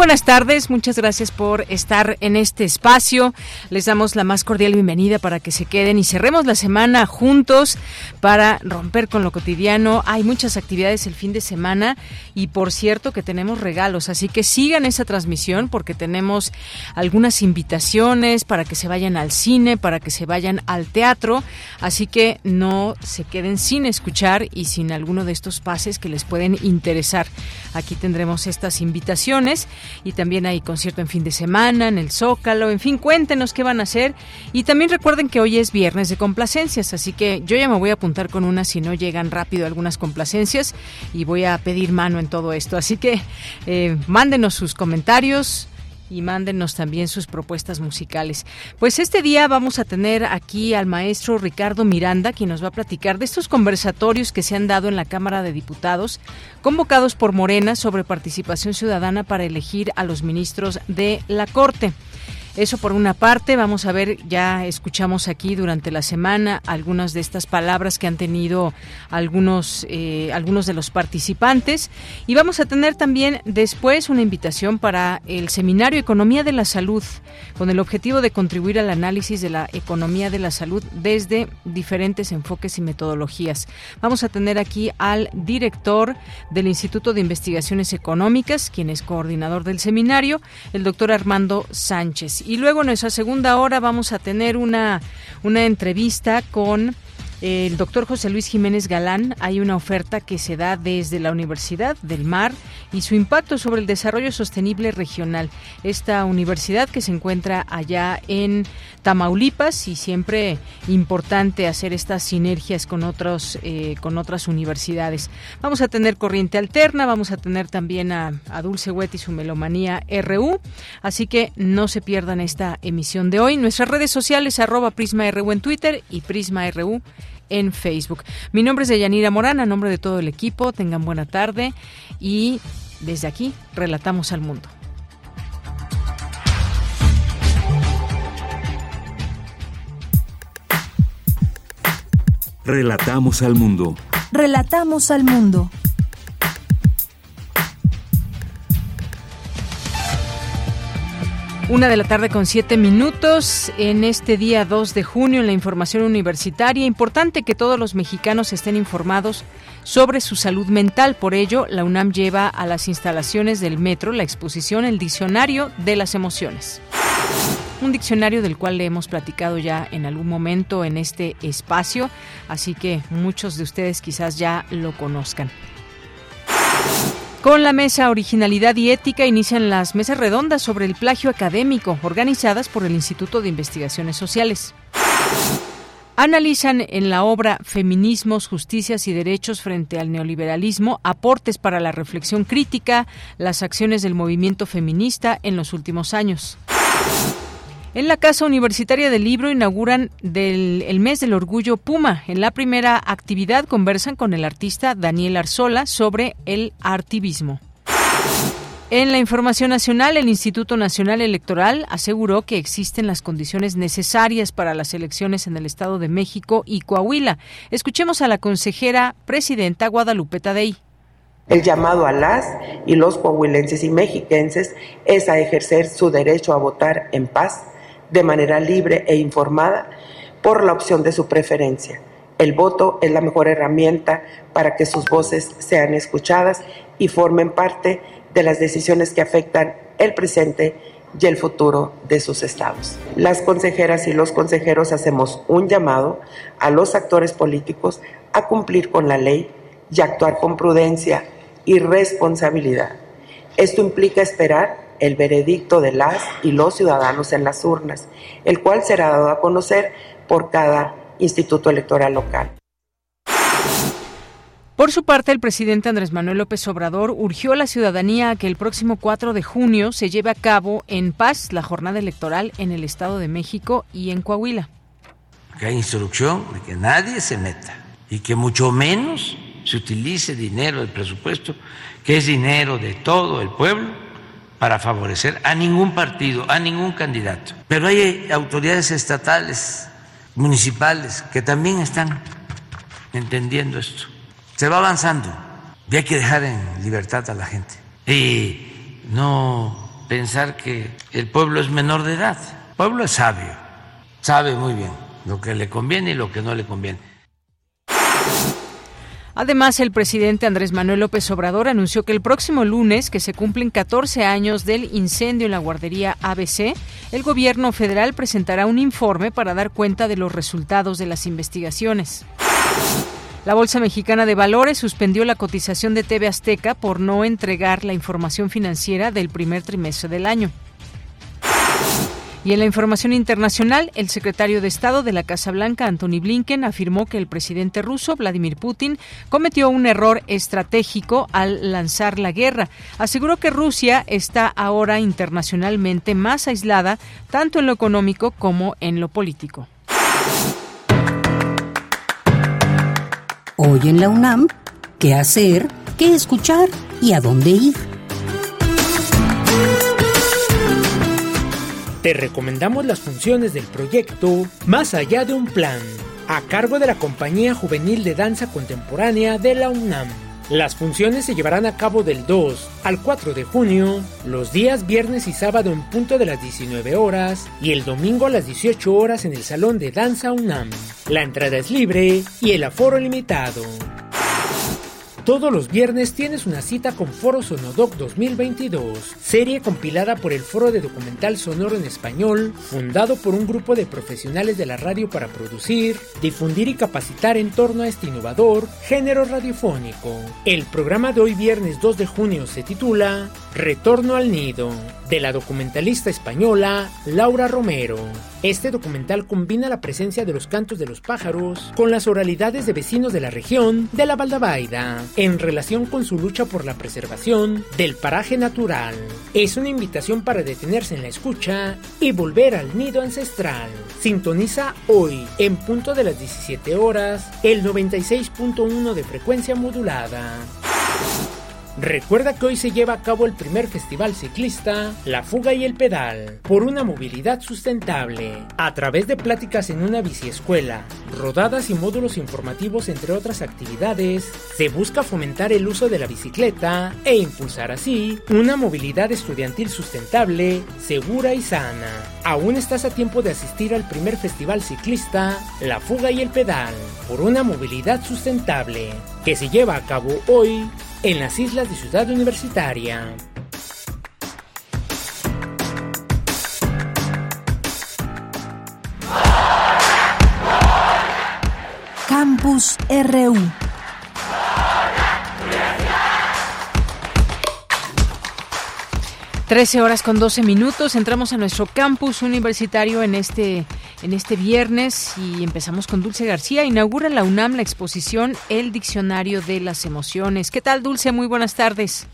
Buenas tardes, muchas gracias por estar en este espacio. Les damos la más cordial bienvenida para que se queden y cerremos la semana juntos para romper con lo cotidiano. Hay muchas actividades el fin de semana y por cierto que tenemos regalos, así que sigan esa transmisión porque tenemos algunas invitaciones para que se vayan al cine, para que se vayan al teatro, así que no se queden sin escuchar y sin alguno de estos pases que les pueden interesar. Aquí tendremos estas invitaciones y también hay concierto en fin de semana, en el Zócalo, en fin, cuéntenos qué van a hacer. Y también recuerden que hoy es viernes de complacencias, así que yo ya me voy a apuntar con una si no llegan rápido algunas complacencias y voy a pedir mano en todo esto, así que eh, mándenos sus comentarios, y mándenos también sus propuestas musicales. Pues este día vamos a tener aquí al maestro Ricardo Miranda, quien nos va a platicar de estos conversatorios que se han dado en la Cámara de Diputados, convocados por Morena sobre participación ciudadana para elegir a los ministros de la Corte. Eso por una parte, vamos a ver, ya escuchamos aquí durante la semana algunas de estas palabras que han tenido algunos, eh, algunos de los participantes y vamos a tener también después una invitación para el Seminario Economía de la Salud con el objetivo de contribuir al análisis de la economía de la salud desde diferentes enfoques y metodologías. Vamos a tener aquí al director del Instituto de Investigaciones Económicas, quien es coordinador del seminario, el doctor Armando Sánchez. Y luego en nuestra segunda hora vamos a tener una, una entrevista con el doctor José Luis Jiménez Galán, hay una oferta que se da desde la Universidad del Mar y su impacto sobre el desarrollo sostenible regional. Esta universidad que se encuentra allá en Tamaulipas y siempre importante hacer estas sinergias con otros eh, con otras universidades. Vamos a tener corriente alterna, vamos a tener también a, Dulce Wet y su melomanía RU, así que no se pierdan esta emisión de hoy. Nuestras redes sociales arroba Prisma RU en Twitter y Prisma RU en Facebook. Mi nombre es Deyanira Morán, a nombre de todo el equipo, tengan buena tarde y desde aquí relatamos al mundo. Relatamos al mundo. Relatamos al mundo. Una de la tarde con siete minutos en este día 2 de junio en la información universitaria. Importante que todos los mexicanos estén informados sobre su salud mental. Por ello, la UNAM lleva a las instalaciones del metro la exposición El Diccionario de las Emociones. Un diccionario del cual le hemos platicado ya en algún momento en este espacio, así que muchos de ustedes quizás ya lo conozcan. Con la mesa Originalidad y Ética inician las mesas redondas sobre el plagio académico organizadas por el Instituto de Investigaciones Sociales. Analizan en la obra Feminismos, Justicias y Derechos frente al neoliberalismo aportes para la reflexión crítica, las acciones del movimiento feminista en los últimos años. En la Casa Universitaria del Libro inauguran el mes del orgullo Puma. En la primera actividad conversan con el artista Daniel Arzola sobre el artivismo. En la información nacional, el Instituto Nacional Electoral aseguró que existen las condiciones necesarias para las elecciones en el Estado de México y Coahuila. Escuchemos a la consejera presidenta Guadalupe Tadei El llamado a las y los coahuilenses y mexiquenses es a ejercer su derecho a votar en paz, de manera libre e informada, por la opción de su preferencia. El voto es la mejor herramienta para que sus voces sean escuchadas y formen parte de las decisiones que afectan el presente y el futuro de sus estados. Las consejeras y los consejeros hacemos un llamado a los actores políticos a cumplir con la ley y actuar con prudencia y responsabilidad. Esto implica esperar el veredicto de las y los ciudadanos en las urnas, el cual será dado a conocer por cada instituto electoral local. Por su parte, el presidente Andrés Manuel López Obrador urgió a la ciudadanía a que el próximo 4 de junio se lleve a cabo en paz la jornada electoral en el Estado de México y en Coahuila. Que hay instrucción de que nadie se meta y que mucho menos se utilice dinero del presupuesto, que es dinero de todo el pueblo, para favorecer a ningún partido, a ningún candidato. Pero hay autoridades estatales, municipales, que también están entendiendo esto. Se va avanzando y hay que dejar en libertad a la gente. Y no pensar que el pueblo es menor de edad. El pueblo es sabio, sabe muy bien lo que le conviene y lo que no le conviene. Además, el presidente Andrés Manuel López Obrador anunció que el próximo lunes, que se cumplen 14 años del incendio en la guardería ABC, el gobierno federal presentará un informe para dar cuenta de los resultados de las investigaciones. La Bolsa Mexicana de Valores suspendió la cotización de TV Azteca por no entregar la información financiera del primer trimestre del año. Y en la información internacional, el secretario de Estado de la Casa Blanca, Anthony Blinken, afirmó que el presidente ruso, Vladimir Putin, cometió un error estratégico al lanzar la guerra. Aseguró que Rusia está ahora internacionalmente más aislada, tanto en lo económico como en lo político. Hoy en la UNAM, ¿qué hacer? ¿Qué escuchar? ¿Y a dónde ir? Te recomendamos las funciones del proyecto Más allá de un plan, a cargo de la Compañía Juvenil de Danza Contemporánea de la UNAM. Las funciones se llevarán a cabo del 2 al 4 de junio, los días viernes y sábado en punto de las 19 horas y el domingo a las 18 horas en el Salón de Danza UNAM. La entrada es libre y el aforo limitado. Todos los viernes tienes una cita con Foro Sonodoc 2022, serie compilada por el Foro de Documental Sonoro en Español, fundado por un grupo de profesionales de la radio para producir, difundir y capacitar en torno a este innovador género radiofónico. El programa de hoy viernes 2 de junio se titula Retorno al Nido, de la documentalista española Laura Romero. Este documental combina la presencia de los cantos de los pájaros con las oralidades de vecinos de la región de la Valdabaida, en relación con su lucha por la preservación del paraje natural. Es una invitación para detenerse en la escucha y volver al nido ancestral. Sintoniza hoy, en punto de las 17 horas, el 96.1 de frecuencia modulada. Recuerda que hoy se lleva a cabo el primer festival ciclista, La Fuga y el Pedal, por una movilidad sustentable, a través de pláticas en una biciescuela, rodadas y módulos informativos entre otras actividades, se busca fomentar el uso de la bicicleta e impulsar así una movilidad estudiantil sustentable, segura y sana. Aún estás a tiempo de asistir al primer festival ciclista, La Fuga y el Pedal, por una movilidad sustentable, que se lleva a cabo hoy en las islas de Ciudad Universitaria. Campus RU. Trece horas con doce minutos. Entramos a nuestro campus universitario en este en este viernes y empezamos con Dulce García. Inaugura la UNAM la exposición El Diccionario de las Emociones. ¿Qué tal, Dulce? Muy buenas tardes.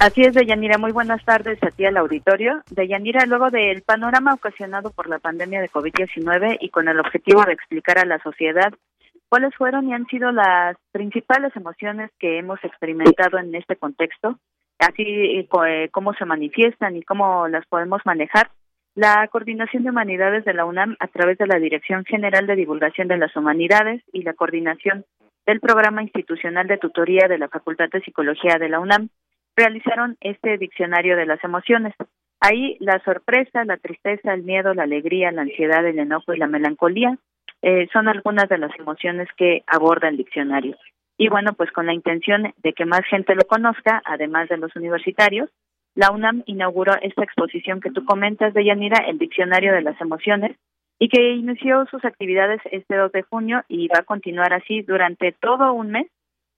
Así es, Deyanira. Muy buenas tardes a ti al auditorio. Deyanira, luego del panorama ocasionado por la pandemia de COVID-19 y con el objetivo de explicar a la sociedad cuáles fueron y han sido las principales emociones que hemos experimentado en este contexto, así eh, eh, cómo se manifiestan y cómo las podemos manejar, la Coordinación de Humanidades de la UNAM, a través de la Dirección General de Divulgación de las Humanidades y la Coordinación del Programa Institucional de Tutoría de la Facultad de Psicología de la UNAM realizaron este diccionario de las emociones. Ahí la sorpresa, la tristeza, el miedo, la alegría, la ansiedad, el enojo y la melancolía eh, son algunas de las emociones que aborda el diccionario. Y bueno, pues con la intención de que más gente lo conozca, además de los universitarios, la UNAM inauguró esta exposición que tú comentas, de Yanira, el Diccionario de las Emociones, y que inició sus actividades este 2 de junio y va a continuar así durante todo un mes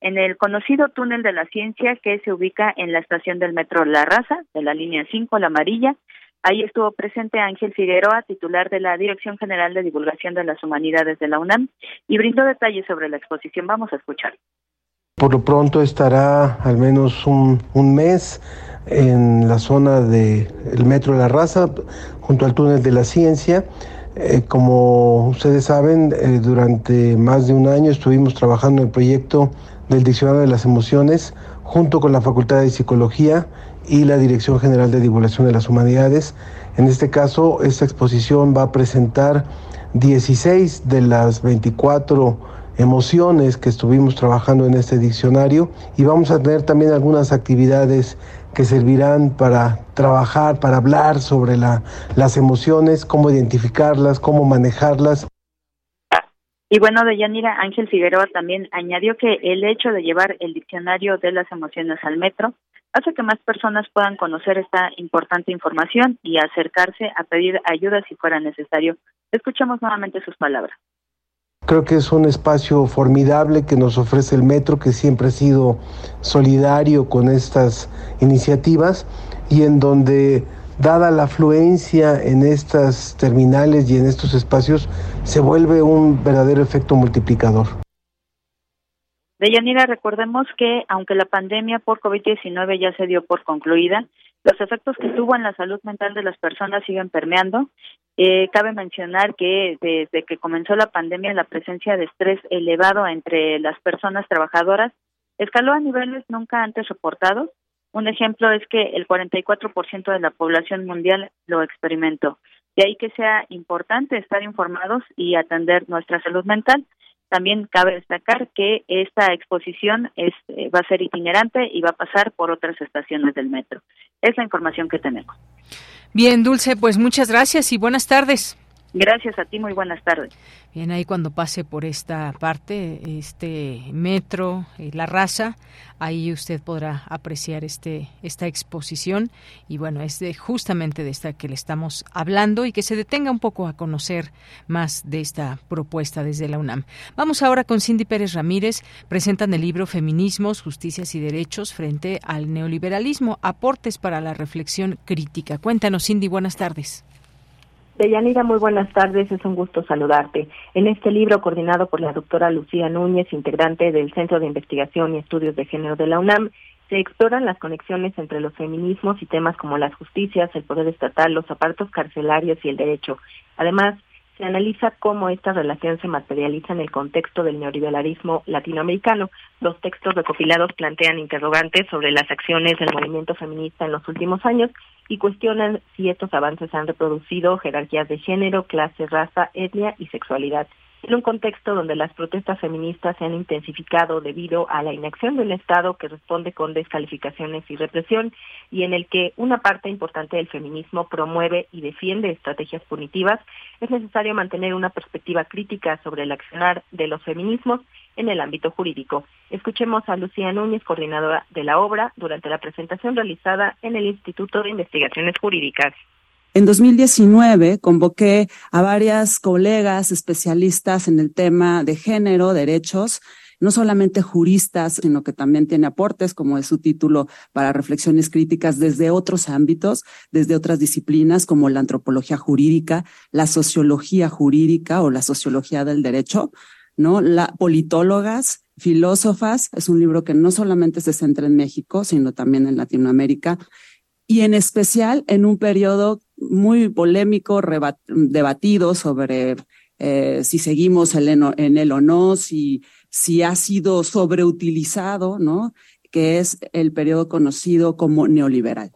en el conocido túnel de la ciencia que se ubica en la estación del metro La Raza, de la línea 5, la amarilla. Ahí estuvo presente Ángel Figueroa, titular de la Dirección General de Divulgación de las Humanidades de la UNAM, y brindó detalles sobre la exposición. Vamos a escuchar. Por lo pronto estará al menos un, mes en la zona del Metro de La Raza, junto al túnel de la ciencia. Eh, como ustedes saben, eh, durante más de un año estuvimos trabajando en el proyecto del Diccionario de las Emociones junto con la Facultad de Psicología y la Dirección General de Divulgación de las Humanidades. En este caso, esta exposición va a presentar 16 de las 24 emociones que estuvimos trabajando en este diccionario y vamos a tener también algunas actividades que servirán para trabajar, para hablar sobre la, las emociones, cómo identificarlas, cómo manejarlas. Y bueno, de Yanira Ángel Figueroa también añadió que el hecho de llevar el diccionario de las emociones al metro hace que más personas puedan conocer esta importante información y acercarse a pedir ayuda si fuera necesario. Escuchamos nuevamente sus palabras. Creo que es un espacio formidable que nos ofrece el metro, que siempre ha sido solidario con estas iniciativas y en donde dada la afluencia en estas terminales y en estos espacios, se vuelve un verdadero efecto multiplicador. Deyanira, recordemos que aunque la pandemia por COVID-19 ya se dio por concluida, los efectos que tuvo en la salud mental de las personas siguen permeando. Eh, cabe mencionar que desde que comenzó la pandemia la presencia de estrés elevado entre las personas trabajadoras escaló a niveles nunca antes reportados un ejemplo es que el 44% de la población mundial lo experimentó. De ahí que sea importante estar informados y atender nuestra salud mental. También cabe destacar que esta exposición es, eh, va a ser itinerante y va a pasar por otras estaciones del metro. Es la información que tenemos. Bien, Dulce, pues muchas gracias y buenas tardes. Gracias a ti, muy buenas tardes. Bien, ahí cuando pase por esta parte, este metro, eh, la raza, ahí usted podrá apreciar este esta exposición y bueno, es de, justamente de esta que le estamos hablando y que se detenga un poco a conocer más de esta propuesta desde la UNAM. Vamos ahora con Cindy Pérez Ramírez, presentan el libro Feminismos, Justicias y Derechos frente al neoliberalismo, aportes para la reflexión crítica. Cuéntanos, Cindy, buenas tardes. Deyanira, muy buenas tardes, es un gusto saludarte. En este libro, coordinado por la doctora Lucía Núñez, integrante del Centro de Investigación y Estudios de Género de la UNAM, se exploran las conexiones entre los feminismos y temas como las justicias, el poder estatal, los apartos carcelarios y el derecho. Además, se analiza cómo esta relación se materializa en el contexto del neoliberalismo latinoamericano. Los textos recopilados plantean interrogantes sobre las acciones del movimiento feminista en los últimos años y cuestionan si estos avances han reproducido jerarquías de género, clase, raza, etnia y sexualidad en un contexto donde las protestas feministas se han intensificado debido a la inacción del Estado que responde con descalificaciones y represión y en el que una parte importante del feminismo promueve y defiende estrategias punitivas, es necesario mantener una perspectiva crítica sobre el accionar de los feminismos en el ámbito jurídico. Escuchemos a Lucía Núñez, coordinadora de la obra, durante la presentación realizada en el Instituto de Investigaciones Jurídicas. En 2019 convoqué a varias colegas especialistas en el tema de género, derechos, no solamente juristas, sino que también tiene aportes, como es su título, para reflexiones críticas desde otros ámbitos, desde otras disciplinas como la antropología jurídica, la sociología jurídica o la sociología del derecho, ¿no? La politólogas, filósofas, es un libro que no solamente se centra en México, sino también en Latinoamérica, y en especial en un periodo muy polémico, debatido sobre eh, si seguimos en él o no, si, si ha sido sobreutilizado, ¿no? Que es el periodo conocido como neoliberal.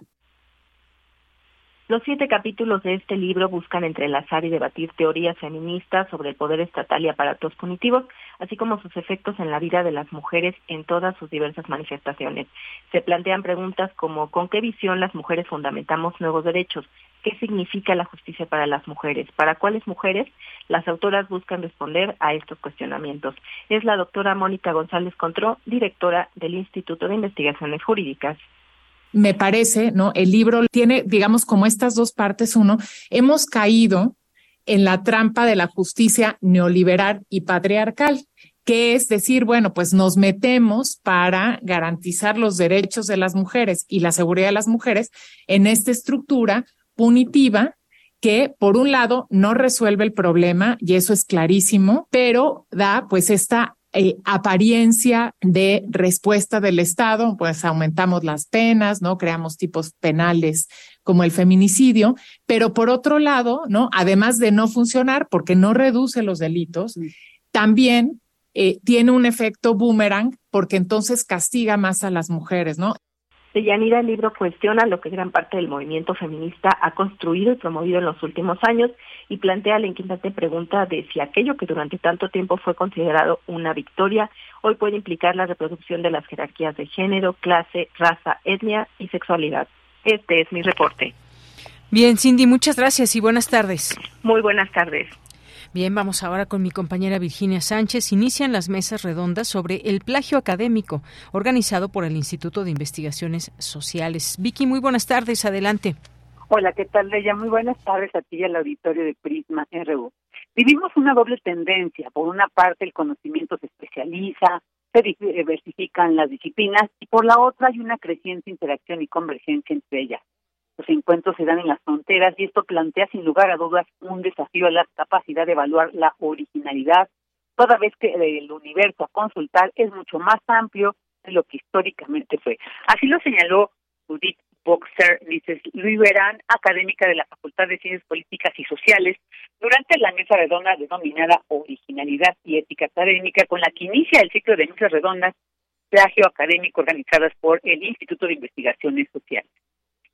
Los siete capítulos de este libro buscan entrelazar y debatir teorías feministas sobre el poder estatal y aparatos punitivos, así como sus efectos en la vida de las mujeres en todas sus diversas manifestaciones. Se plantean preguntas como ¿con qué visión las mujeres fundamentamos nuevos derechos? ¿Qué significa la justicia para las mujeres? ¿Para cuáles mujeres? Las autoras buscan responder a estos cuestionamientos. Es la doctora Mónica González Contró, directora del Instituto de Investigaciones Jurídicas me parece, ¿no? El libro tiene, digamos, como estas dos partes. Uno, hemos caído en la trampa de la justicia neoliberal y patriarcal, que es decir, bueno, pues nos metemos para garantizar los derechos de las mujeres y la seguridad de las mujeres en esta estructura punitiva que por un lado no resuelve el problema y eso es clarísimo, pero da pues esta eh, apariencia de respuesta del Estado, pues aumentamos las penas, ¿no? Creamos tipos penales como el feminicidio, pero por otro lado, ¿no? Además de no funcionar porque no reduce los delitos, también eh, tiene un efecto boomerang porque entonces castiga más a las mujeres, ¿no? Deyanira, el libro cuestiona lo que gran parte del movimiento feminista ha construido y promovido en los últimos años y plantea la inquietante pregunta de si aquello que durante tanto tiempo fue considerado una victoria hoy puede implicar la reproducción de las jerarquías de género, clase, raza, etnia y sexualidad. Este es mi reporte. Bien, Cindy, muchas gracias y buenas tardes. Muy buenas tardes. Bien, vamos ahora con mi compañera Virginia Sánchez. Inician las mesas redondas sobre el plagio académico organizado por el Instituto de Investigaciones Sociales. Vicky, muy buenas tardes. Adelante. Hola, ¿qué tal, Leia? Muy buenas tardes a ti y al auditorio de Prisma RU. Vivimos una doble tendencia. Por una parte, el conocimiento se especializa, se diversifican las disciplinas y por la otra hay una creciente interacción y convergencia entre ellas. Los encuentros se dan en las fronteras y esto plantea sin lugar a dudas un desafío a la capacidad de evaluar la originalidad, toda vez que el universo a consultar es mucho más amplio de lo que históricamente fue. Así lo señaló Judith Boxer Luis académica de la Facultad de Ciencias Políticas y Sociales, durante la mesa redonda denominada Originalidad y Ética Académica, con la que inicia el ciclo de mesas redondas plagio académico organizadas por el Instituto de Investigaciones Sociales.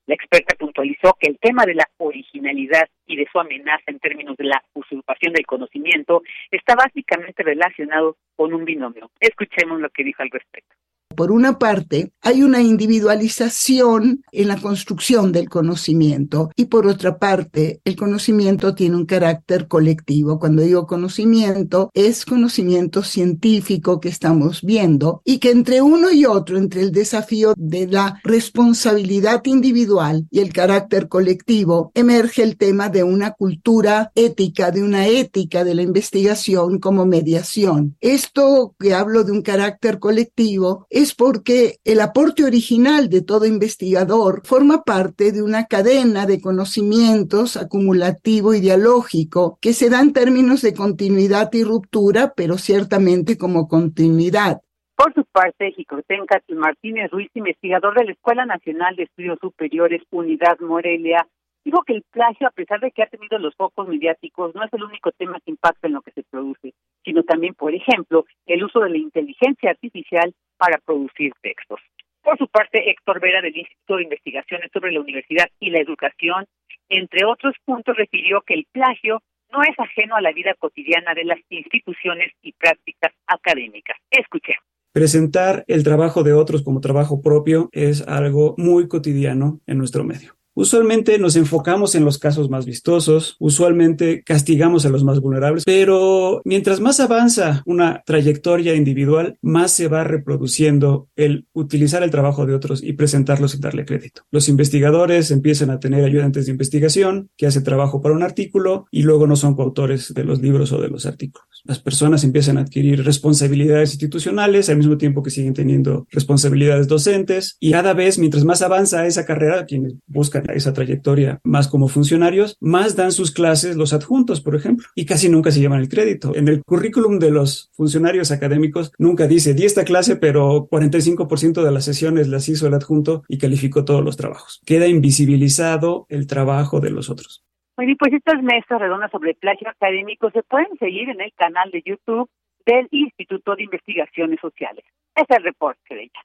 La experta puntualizó que el tema de la originalidad y de su amenaza en términos de la usurpación del conocimiento está básicamente relacionado con un binomio. Escuchemos lo que dijo al respecto. Por una parte, hay una individualización en la construcción del conocimiento y por otra parte, el conocimiento tiene un carácter colectivo. Cuando digo conocimiento, es conocimiento científico que estamos viendo y que entre uno y otro, entre el desafío de la responsabilidad individual y el carácter colectivo, emerge el tema de una cultura ética, de una ética de la investigación como mediación. Esto que hablo de un carácter colectivo es porque el aporte original de todo investigador forma parte de una cadena de conocimientos acumulativo y dialógico que se da en términos de continuidad y ruptura, pero ciertamente como continuidad. Por su parte, Jicotenca Martínez Ruiz, investigador de la Escuela Nacional de Estudios Superiores Unidad Morelia, dijo que el plagio, a pesar de que ha tenido los focos mediáticos, no es el único tema que impacta en lo que se produce, sino también, por ejemplo, el uso de la inteligencia artificial para producir textos. Por su parte, Héctor Vera del Instituto de Investigaciones sobre la Universidad y la Educación, entre otros puntos, refirió que el plagio no es ajeno a la vida cotidiana de las instituciones y prácticas académicas. Escuche. Presentar el trabajo de otros como trabajo propio es algo muy cotidiano en nuestro medio. Usualmente nos enfocamos en los casos más vistosos, usualmente castigamos a los más vulnerables, pero mientras más avanza una trayectoria individual, más se va reproduciendo el utilizar el trabajo de otros y presentarlos y darle crédito. Los investigadores empiezan a tener ayudantes de investigación que hacen trabajo para un artículo y luego no son coautores de los libros o de los artículos. Las personas empiezan a adquirir responsabilidades institucionales al mismo tiempo que siguen teniendo responsabilidades docentes y cada vez mientras más avanza esa carrera, quienes buscan esa trayectoria más como funcionarios, más dan sus clases los adjuntos, por ejemplo, y casi nunca se llevan el crédito. En el currículum de los funcionarios académicos nunca dice, di esta clase, pero 45% de las sesiones las hizo el adjunto y calificó todos los trabajos. Queda invisibilizado el trabajo de los otros. Bueno, y pues estas mesas redondas sobre plagio académico se pueden seguir en el canal de YouTube del Instituto de Investigaciones Sociales. Es el reporte de ella.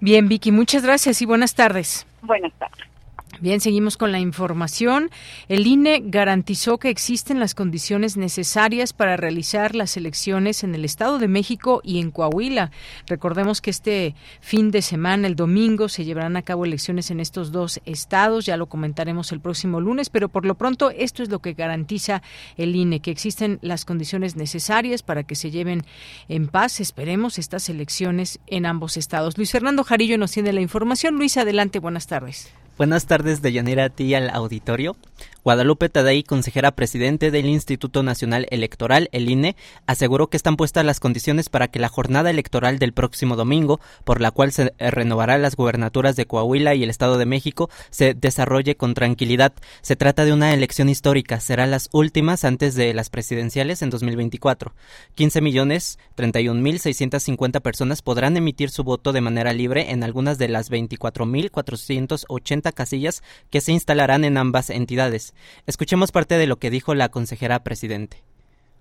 Bien, Vicky, muchas gracias y buenas tardes. Buenas tardes. Bien, seguimos con la información. El INE garantizó que existen las condiciones necesarias para realizar las elecciones en el Estado de México y en Coahuila. Recordemos que este fin de semana, el domingo, se llevarán a cabo elecciones en estos dos estados. Ya lo comentaremos el próximo lunes, pero por lo pronto esto es lo que garantiza el INE, que existen las condiciones necesarias para que se lleven en paz, esperemos, estas elecciones en ambos estados. Luis Fernando Jarillo nos tiene la información. Luis, adelante, buenas tardes. Buenas tardes, de Yanira, a ti al auditorio. Guadalupe Tadei, consejera presidente del Instituto Nacional Electoral, el INE, aseguró que están puestas las condiciones para que la jornada electoral del próximo domingo, por la cual se renovará las gubernaturas de Coahuila y el Estado de México, se desarrolle con tranquilidad. Se trata de una elección histórica, serán las últimas antes de las presidenciales en 2024. 15 millones 31 mil 650 personas podrán emitir su voto de manera libre en algunas de las 24 mil 480 casillas que se instalarán en ambas entidades. Escuchemos parte de lo que dijo la consejera presidente.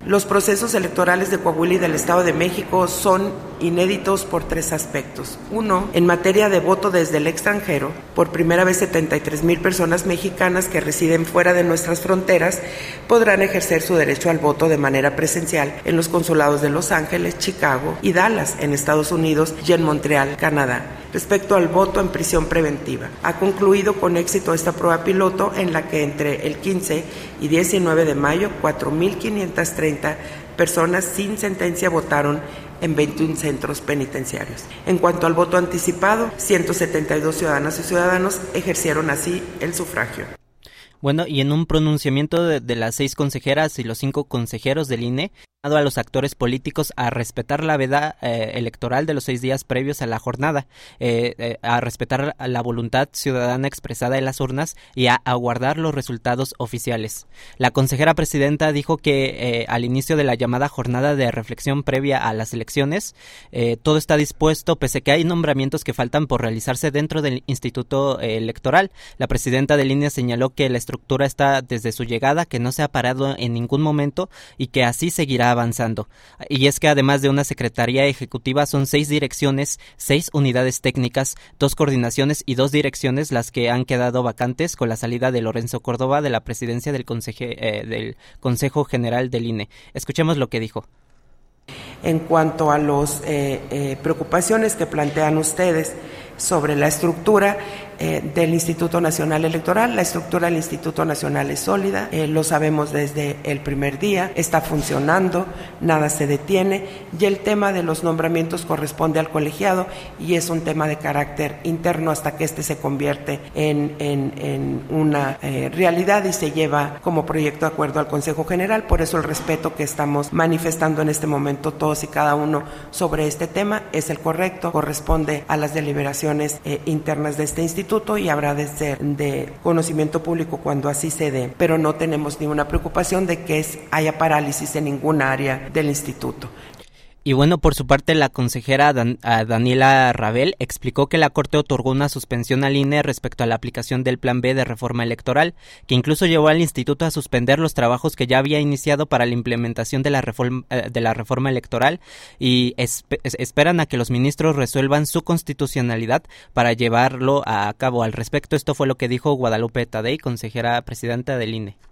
Los procesos electorales de Coahuila y del Estado de México son inéditos por tres aspectos. Uno, en materia de voto desde el extranjero, por primera vez 73 mil personas mexicanas que residen fuera de nuestras fronteras podrán ejercer su derecho al voto de manera presencial en los consulados de Los Ángeles, Chicago y Dallas, en Estados Unidos y en Montreal, Canadá respecto al voto en prisión preventiva. Ha concluido con éxito esta prueba piloto en la que entre el 15 y 19 de mayo 4.530 personas sin sentencia votaron en 21 centros penitenciarios. En cuanto al voto anticipado, 172 ciudadanas y ciudadanos ejercieron así el sufragio. Bueno, y en un pronunciamiento de, las seis consejeras y los cinco consejeros del INE, a los actores políticos a respetar la veda eh, electoral de los seis días previos a la jornada, eh, eh, a respetar la voluntad ciudadana expresada en las urnas y a aguardar los resultados oficiales. La consejera presidenta dijo que al inicio de la llamada jornada de reflexión previa a las elecciones, todo está dispuesto, pese que hay nombramientos que faltan por realizarse dentro del Instituto Electoral. La presidenta de línea señaló que la estructura está desde su llegada, que no se ha parado en ningún momento y que así seguirá avanzando. Y es que además de una Secretaría Ejecutiva son seis direcciones, seis unidades técnicas, dos coordinaciones y dos direcciones las que han quedado vacantes con la salida de Lorenzo Córdoba de la presidencia del, eh, Consejo General del INE. Escuchemos lo que dijo. En cuanto a las eh, eh, preocupaciones que plantean ustedes sobre la estructura, eh, del Instituto Nacional Electoral. La estructura del Instituto Nacional es sólida, eh, lo sabemos desde el primer día, está funcionando, nada se detiene y el tema de los nombramientos corresponde al colegiado y es un tema de carácter interno hasta que éste se convierte en, en, una eh, realidad y se lleva como proyecto de acuerdo al Consejo General. Por eso el respeto que estamos manifestando en este momento todos y cada uno sobre este tema es el correcto, corresponde a las deliberaciones internas de este instituto y habrá de ser de conocimiento público cuando así se dé, pero no tenemos ninguna preocupación de que haya parálisis en ninguna área del instituto. Y bueno, por su parte, la consejera Daniela Rabel explicó que la Corte otorgó una suspensión al INE respecto a la aplicación del Plan B de reforma electoral, que incluso llevó al instituto a suspender los trabajos que ya había iniciado para la implementación de la reforma, eh, de la reforma electoral y esperan a que los ministros resuelvan su constitucionalidad para llevarlo a cabo. Al respecto, esto fue lo que dijo Guadalupe Tadei, consejera presidenta del INE.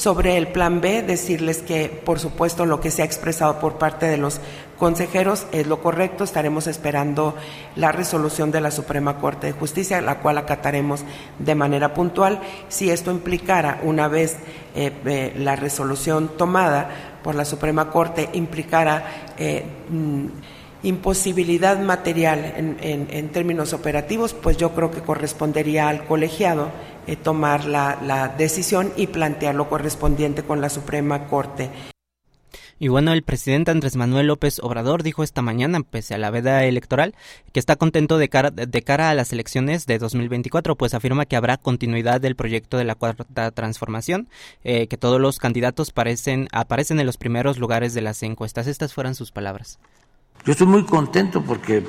Sobre el plan B, decirles que, por supuesto, lo que se ha expresado por parte de los consejeros es lo correcto. Estaremos esperando la resolución de la Suprema Corte de Justicia, la cual acataremos de manera puntual. Si esto implicara, una vez eh, eh, la resolución tomada por la Suprema Corte, implicara eh, mm, imposibilidad material en términos operativos, pues yo creo que correspondería al colegiado eh, tomar la, la decisión y plantear lo correspondiente con la Suprema Corte. Y bueno, el presidente Andrés Manuel López Obrador dijo esta mañana, pese a la veda electoral, que está contento de cara, de cara a las elecciones de 2024, pues afirma que habrá continuidad del proyecto de la cuarta transformación, eh, que todos los candidatos parecen, aparecen en los primeros lugares de las encuestas. Estas fueron sus palabras. Yo estoy muy contento porque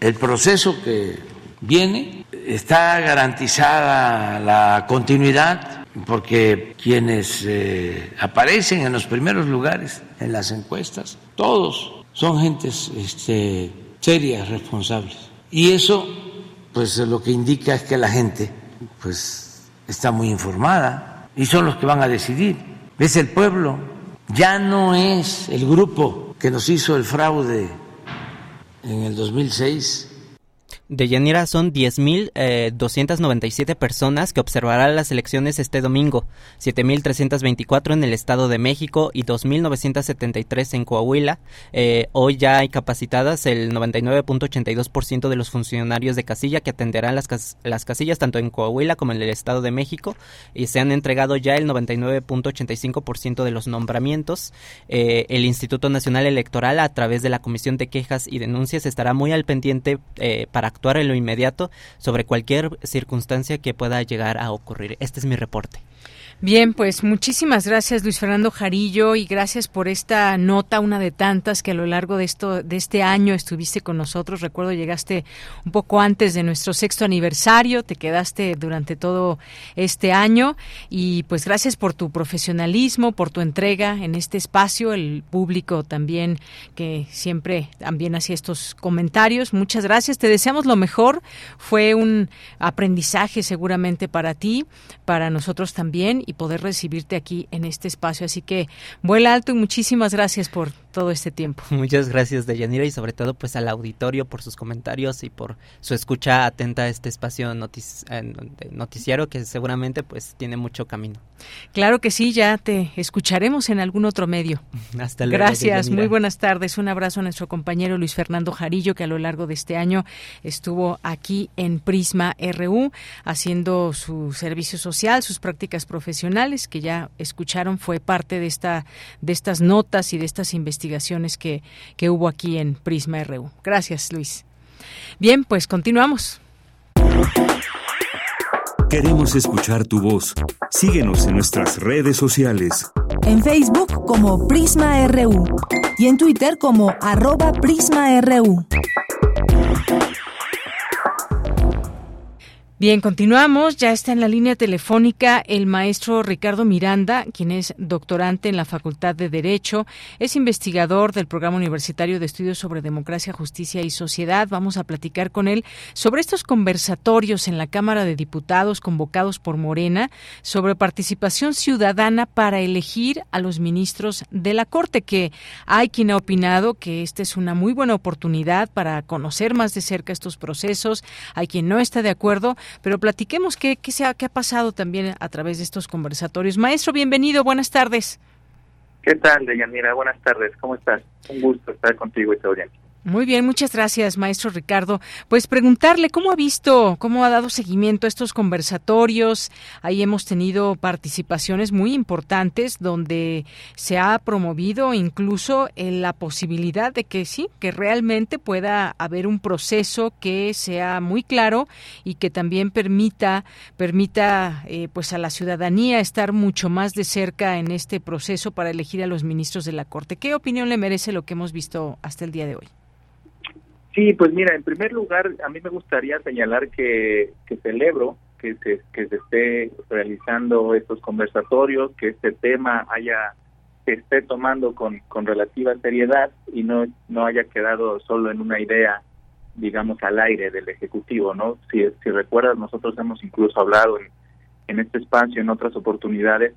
el proceso que viene, está garantizada la continuidad porque quienes eh, aparecen en los primeros lugares en las encuestas, todos son gentes este, serias, responsables. Y eso, pues lo que indica es que la gente, pues está muy informada y son los que van a decidir. Es el pueblo, ya no es el grupo que nos hizo el fraude en el 2006 de Yanira son 10.297 eh, personas que observarán las elecciones este domingo, 7.324 en el Estado de México y 2.973 en Coahuila. Eh, hoy ya hay capacitadas el 99.82% de los funcionarios de casilla que atenderán las, las casillas tanto en Coahuila como en el Estado de México y se han entregado ya el 99.85% de los nombramientos. Eh, el Instituto Nacional Electoral a través de la Comisión de Quejas y Denuncias estará muy al pendiente para actuar en lo inmediato sobre cualquier circunstancia que pueda llegar a ocurrir. Este es mi reporte. Bien, pues muchísimas gracias Luis Fernando Jarillo y gracias por esta nota, una de tantas que a lo largo de esto de este año estuviste con nosotros. Recuerdo llegaste un poco antes de nuestro sexto aniversario, te quedaste durante todo este año y pues gracias por tu profesionalismo, por tu entrega en este espacio, el público también que siempre también hacía estos comentarios. Muchas gracias, te deseamos lo mejor. Fue un aprendizaje seguramente para ti, para nosotros también y poder recibirte aquí en este espacio. Así que vuela alto y muchísimas gracias por todo este tiempo. Muchas gracias, Deyanira, y sobre todo pues al auditorio por sus comentarios y por su escucha atenta a este espacio noticiario que seguramente pues tiene mucho camino. Claro que sí, ya te escucharemos en algún otro medio. Hasta luego. Gracias, muy buenas tardes. Un abrazo a nuestro compañero Luis Fernando Jarillo, que a lo largo de este año estuvo aquí en Prisma RU haciendo su servicio social, sus prácticas profesionales, que ya escucharon, fue parte de, esta, de estas notas y de estas investigaciones que, que hubo aquí en Prisma RU. Gracias, Luis. Bien, pues continuamos. Queremos escuchar tu voz. Síguenos en nuestras redes sociales. En Facebook como Prisma RU y en Twitter como arroba PrismaRU. Bien, continuamos. Ya está en la línea telefónica el maestro Ricardo Miranda, quien es doctorante en la Facultad de Derecho, es investigador del Programa Universitario de Estudios sobre Democracia, Justicia y Sociedad. Vamos a platicar con él sobre estos conversatorios en la Cámara de Diputados convocados por Morena sobre participación ciudadana para elegir a los ministros de la Corte, que hay quien ha opinado que esta es una muy buena oportunidad para conocer más de cerca estos procesos. Hay quien no está de acuerdo pero platiquemos qué, qué, se ha, qué ha pasado también a través de estos conversatorios. Maestro, bienvenido, buenas tardes. ¿Qué tal, Deyanira? Buenas tardes, ¿cómo estás? Un gusto estar contigo y todo bien. Muy bien, muchas gracias, maestro Ricardo. Pues preguntarle cómo ha visto, cómo ha dado seguimiento a estos conversatorios. Ahí hemos tenido participaciones muy importantes donde se ha promovido incluso la posibilidad de que sí, que realmente pueda haber un proceso que sea muy claro y que también permita, permita, eh, pues a la ciudadanía estar mucho más de cerca en este proceso para elegir a los ministros de la Corte. ¿Qué opinión le merece lo que hemos visto hasta el día de hoy? Sí, pues mira, en primer lugar, a mí me gustaría señalar que, celebro que se, que se esté realizando estos conversatorios, que este tema haya se esté tomando con, con relativa seriedad y no, no haya quedado solo en una idea, digamos, al aire del Ejecutivo, ¿no? Si, si recuerdas, nosotros hemos incluso hablado en, en este espacio, en otras oportunidades,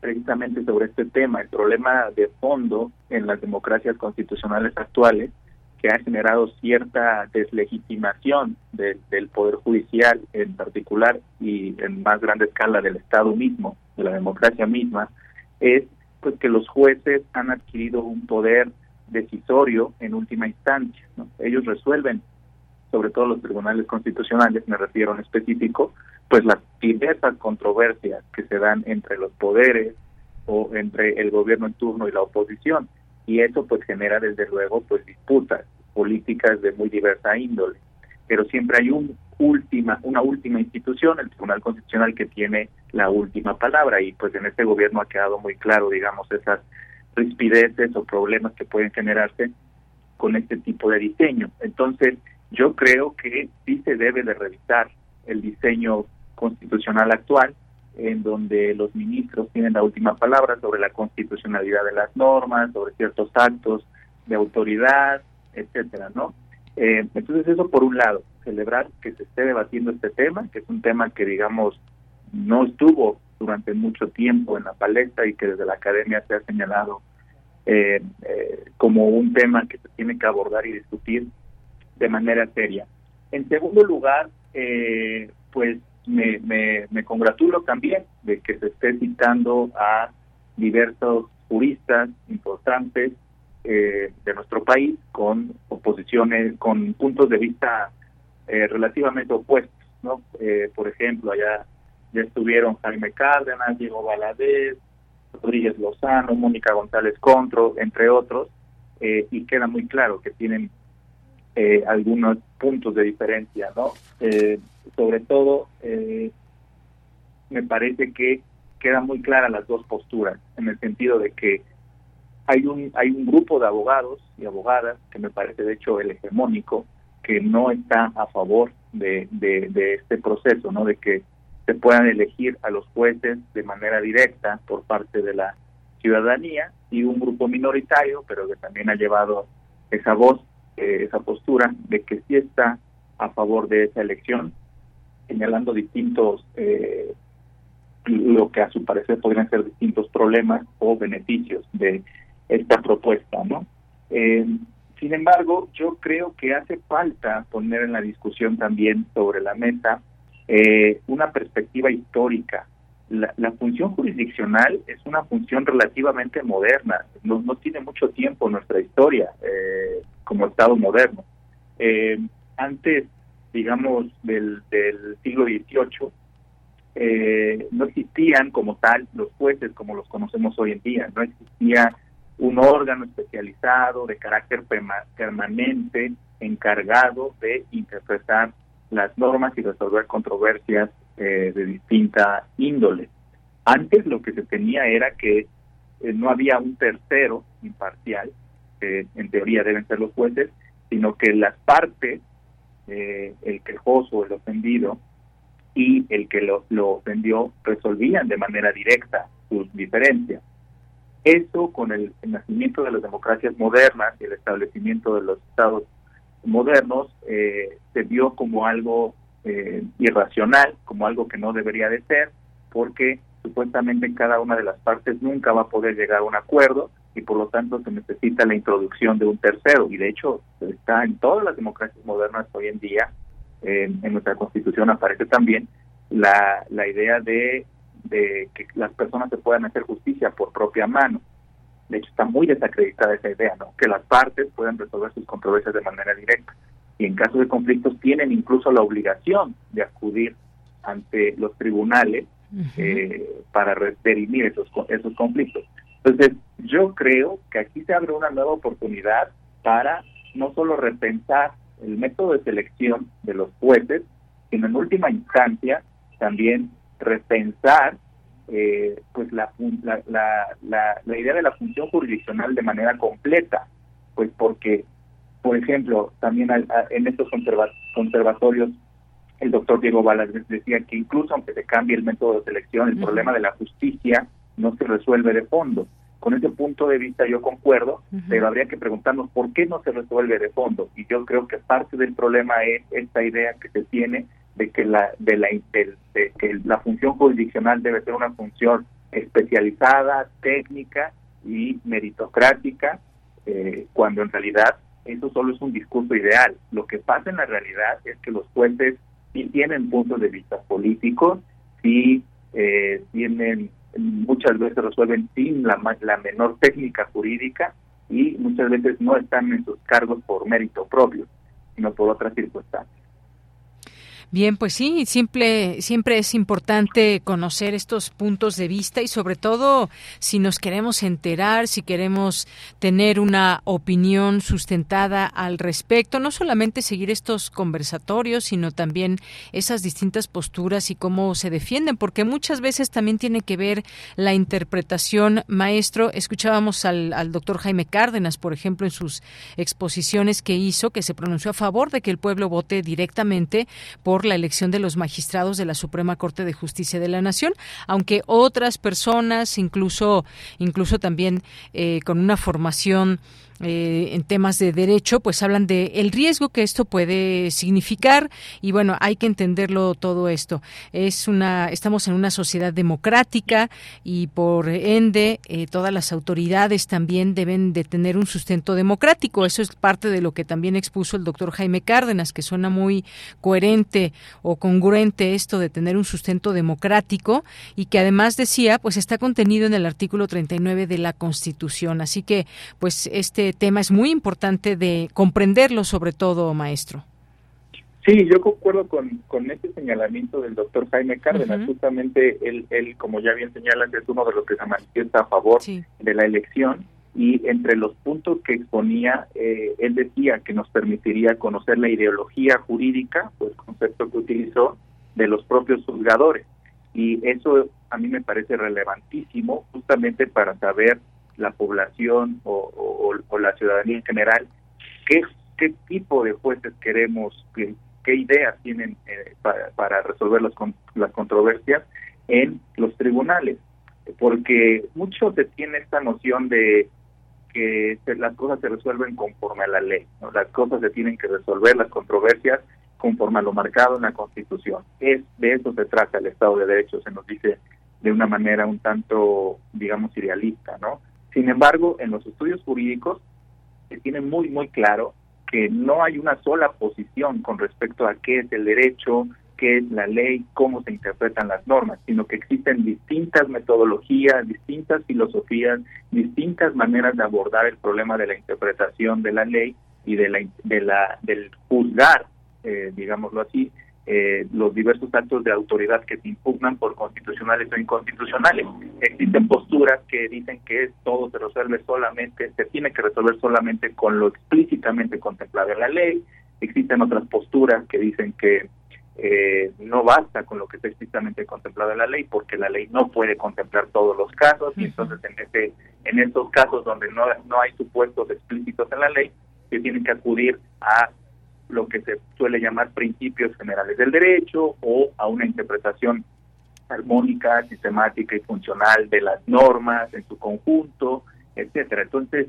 precisamente sobre este tema, el problema de fondo en las democracias constitucionales actuales, que ha generado cierta deslegitimación del Poder Judicial en particular y en más grande escala del Estado mismo, de la democracia misma, es pues que los jueces han adquirido un poder decisorio en última instancia. Ellos resuelven, sobre todo los tribunales constitucionales, me refiero en específico, pues las diversas controversias que se dan entre los poderes o entre el gobierno en turno y la oposición y eso pues genera desde luego pues disputas políticas de muy diversa índole. Pero siempre hay un última una última institución el Tribunal Constitucional que tiene la última palabra. Y pues en este gobierno ha quedado muy claro digamos esas rispideces o problemas que pueden generarse con este tipo de diseño. Entonces yo creo que sí se debe de revisar el diseño constitucional actual en donde los ministros tienen la última palabra sobre la constitucionalidad de las normas, sobre ciertos actos de autoridad, etcétera, ¿no? Eh, entonces eso por un lado, celebrar que se esté debatiendo este tema, que es un tema que digamos no estuvo durante mucho tiempo en la palestra y que desde la academia se ha señalado eh, eh, como un tema que se tiene que abordar y discutir de manera seria. En segundo lugar, eh, pues me, me, me, congratulo también de que se esté citando a diversos juristas importantes eh, de nuestro país con oposiciones, con puntos de vista eh, relativamente opuestos, ¿no? Eh, por ejemplo, allá ya estuvieron Jaime Cárdenas, Diego Valadez, Rodríguez Lozano, Mónica González Contro, entre otros, y queda muy claro que tienen algunos puntos de diferencia, ¿no? sobre todo, me parece que quedan muy claras las dos posturas, en el sentido de que hay un, hay un grupo de abogados y abogadas, que me parece de hecho el hegemónico, que no está a favor de, de, este proceso, ¿no? De que se puedan elegir a los jueces de manera directa por parte de la ciudadanía y un grupo minoritario, pero que también ha llevado esa voz, eh, esa postura de que sí está a favor de esa elección, señalando distintos eh, lo que a su parecer podrían ser distintos problemas o beneficios de esta propuesta, ¿no? Eh, sin embargo, yo creo que hace falta poner en la discusión también sobre la mesa eh, una perspectiva histórica. La, función jurisdiccional es una función relativamente moderna, no, no tiene mucho tiempo nuestra historia eh, como Estado moderno. antes, digamos, del, del siglo XVIII, eh, no existían como tal los jueces como los conocemos hoy en día, no existía un órgano especializado de carácter permanente encargado de interpretar las normas y resolver controversias eh, de distinta índole. Antes lo que se tenía era que eh, no había un tercero imparcial, que en teoría deben ser los jueces, sino que las partes, el quejoso, el ofendido, y el que lo, lo ofendió resolvían de manera directa sus diferencias. Eso con el, nacimiento de las democracias modernas y el establecimiento de los estados modernos eh, se vio como algo eh, irracional, como algo que no debería de ser, porque supuestamente cada una de las partes nunca va a poder llegar a un acuerdo y por lo tanto se necesita la introducción de un tercero. Y de hecho está en todas las democracias modernas hoy en día en nuestra constitución aparece también la, la idea de, de, que las personas se puedan hacer justicia por propia mano. De hecho, está muy desacreditada esa idea, ¿no? Que las partes puedan resolver sus controversias de manera directa. Y en caso de conflictos tienen incluso la obligación de acudir ante los tribunales eh, para dirimir esos, esos conflictos. Entonces, yo creo que aquí se abre una nueva oportunidad para no solo repensar el método de selección de los jueces, sino en última instancia también repensar eh, pues la, la, la, idea de la función jurisdiccional de manera completa, pues porque, por ejemplo, también en estos conservatorios el doctor Diego Balas decía que incluso aunque se cambie el método de selección, el problema de la justicia no se resuelve de fondo. Con ese punto de vista yo concuerdo, pero habría que preguntarnos por qué no se resuelve de fondo. Y yo creo que parte del problema es esta idea que se tiene de que la de la de, que la función jurisdiccional debe ser una función especializada, técnica y meritocrática, eh, cuando en realidad eso solo es un discurso ideal. Lo que pasa en la realidad es que los jueces sí tienen puntos de vista políticos, sí eh, tienen muchas veces resuelven sin la, la menor técnica jurídica y muchas veces no están en sus cargos por mérito propio, sino por otras circunstancias. Bien, pues sí, siempre, siempre es importante conocer estos puntos de vista y sobre todo si nos queremos enterar, si queremos tener una opinión sustentada al respecto, no solamente seguir estos conversatorios, sino también esas distintas posturas y cómo se defienden, porque muchas veces también tiene que ver la interpretación, maestro. Escuchábamos al, al doctor Jaime Cárdenas, por ejemplo, en sus exposiciones que hizo, que se pronunció a favor de que el pueblo vote directamente por la elección de los magistrados de la Suprema Corte de Justicia de la Nación, aunque otras personas, incluso, incluso también eh, con una formación eh, en temas de derecho, pues hablan de el riesgo que esto puede significar y bueno, hay que entenderlo todo esto. Es una, estamos en una sociedad democrática y por ende eh, todas las autoridades también deben de tener un sustento democrático. Eso es parte de lo que también expuso el doctor Jaime Cárdenas, que suena muy coherente o congruente esto de tener un sustento democrático y que además decía, pues está contenido en el artículo 39 de la Constitución. Así que, pues este tema es muy importante de comprenderlo, sobre todo, maestro. Sí, yo concuerdo con, con este señalamiento del doctor Jaime Cárdenas. Justamente él, él, como ya bien señalan, es uno de los que se manifiesta a favor de la elección y entre los puntos que exponía, eh, él decía que nos permitiría conocer la ideología jurídica, pues concepto que utilizó, de los propios juzgadores. Y eso a mí me parece relevantísimo justamente para saber la población o, la ciudadanía en general qué, qué tipo de jueces queremos, qué, ideas tienen eh, para, resolver las, las controversias en los tribunales. Porque mucho se tiene esta noción de que las cosas se resuelven conforme a la ley, las cosas se tienen que resolver, las controversias conforme a lo marcado en la Constitución. Es de eso se trata el Estado de Derecho, se nos dice de una manera un tanto, digamos, idealista, ¿no? Sin embargo, en los estudios jurídicos se tiene muy, muy claro que no hay una sola posición con respecto a qué es el derecho, qué es la ley, cómo se interpretan las normas, sino que existen distintas metodologías, distintas filosofías, distintas maneras de abordar el problema de la interpretación de la ley y de la, de la del juzgar, eh, digámoslo así, eh, los diversos actos de autoridad que se impugnan por constitucionales o inconstitucionales. Existen posturas que dicen que todo se resuelve solamente, se tiene que resolver solamente con lo explícitamente contemplado en la ley. Existen otras posturas que dicen que eh, no basta con lo que está explícitamente contemplado en la ley porque la ley no puede contemplar todos los casos y entonces en ese en estos casos donde no, no hay supuestos explícitos en la ley se tienen que acudir a lo que se suele llamar principios generales del derecho o a una interpretación armónica, sistemática y funcional de las normas en su conjunto, etcétera. Entonces,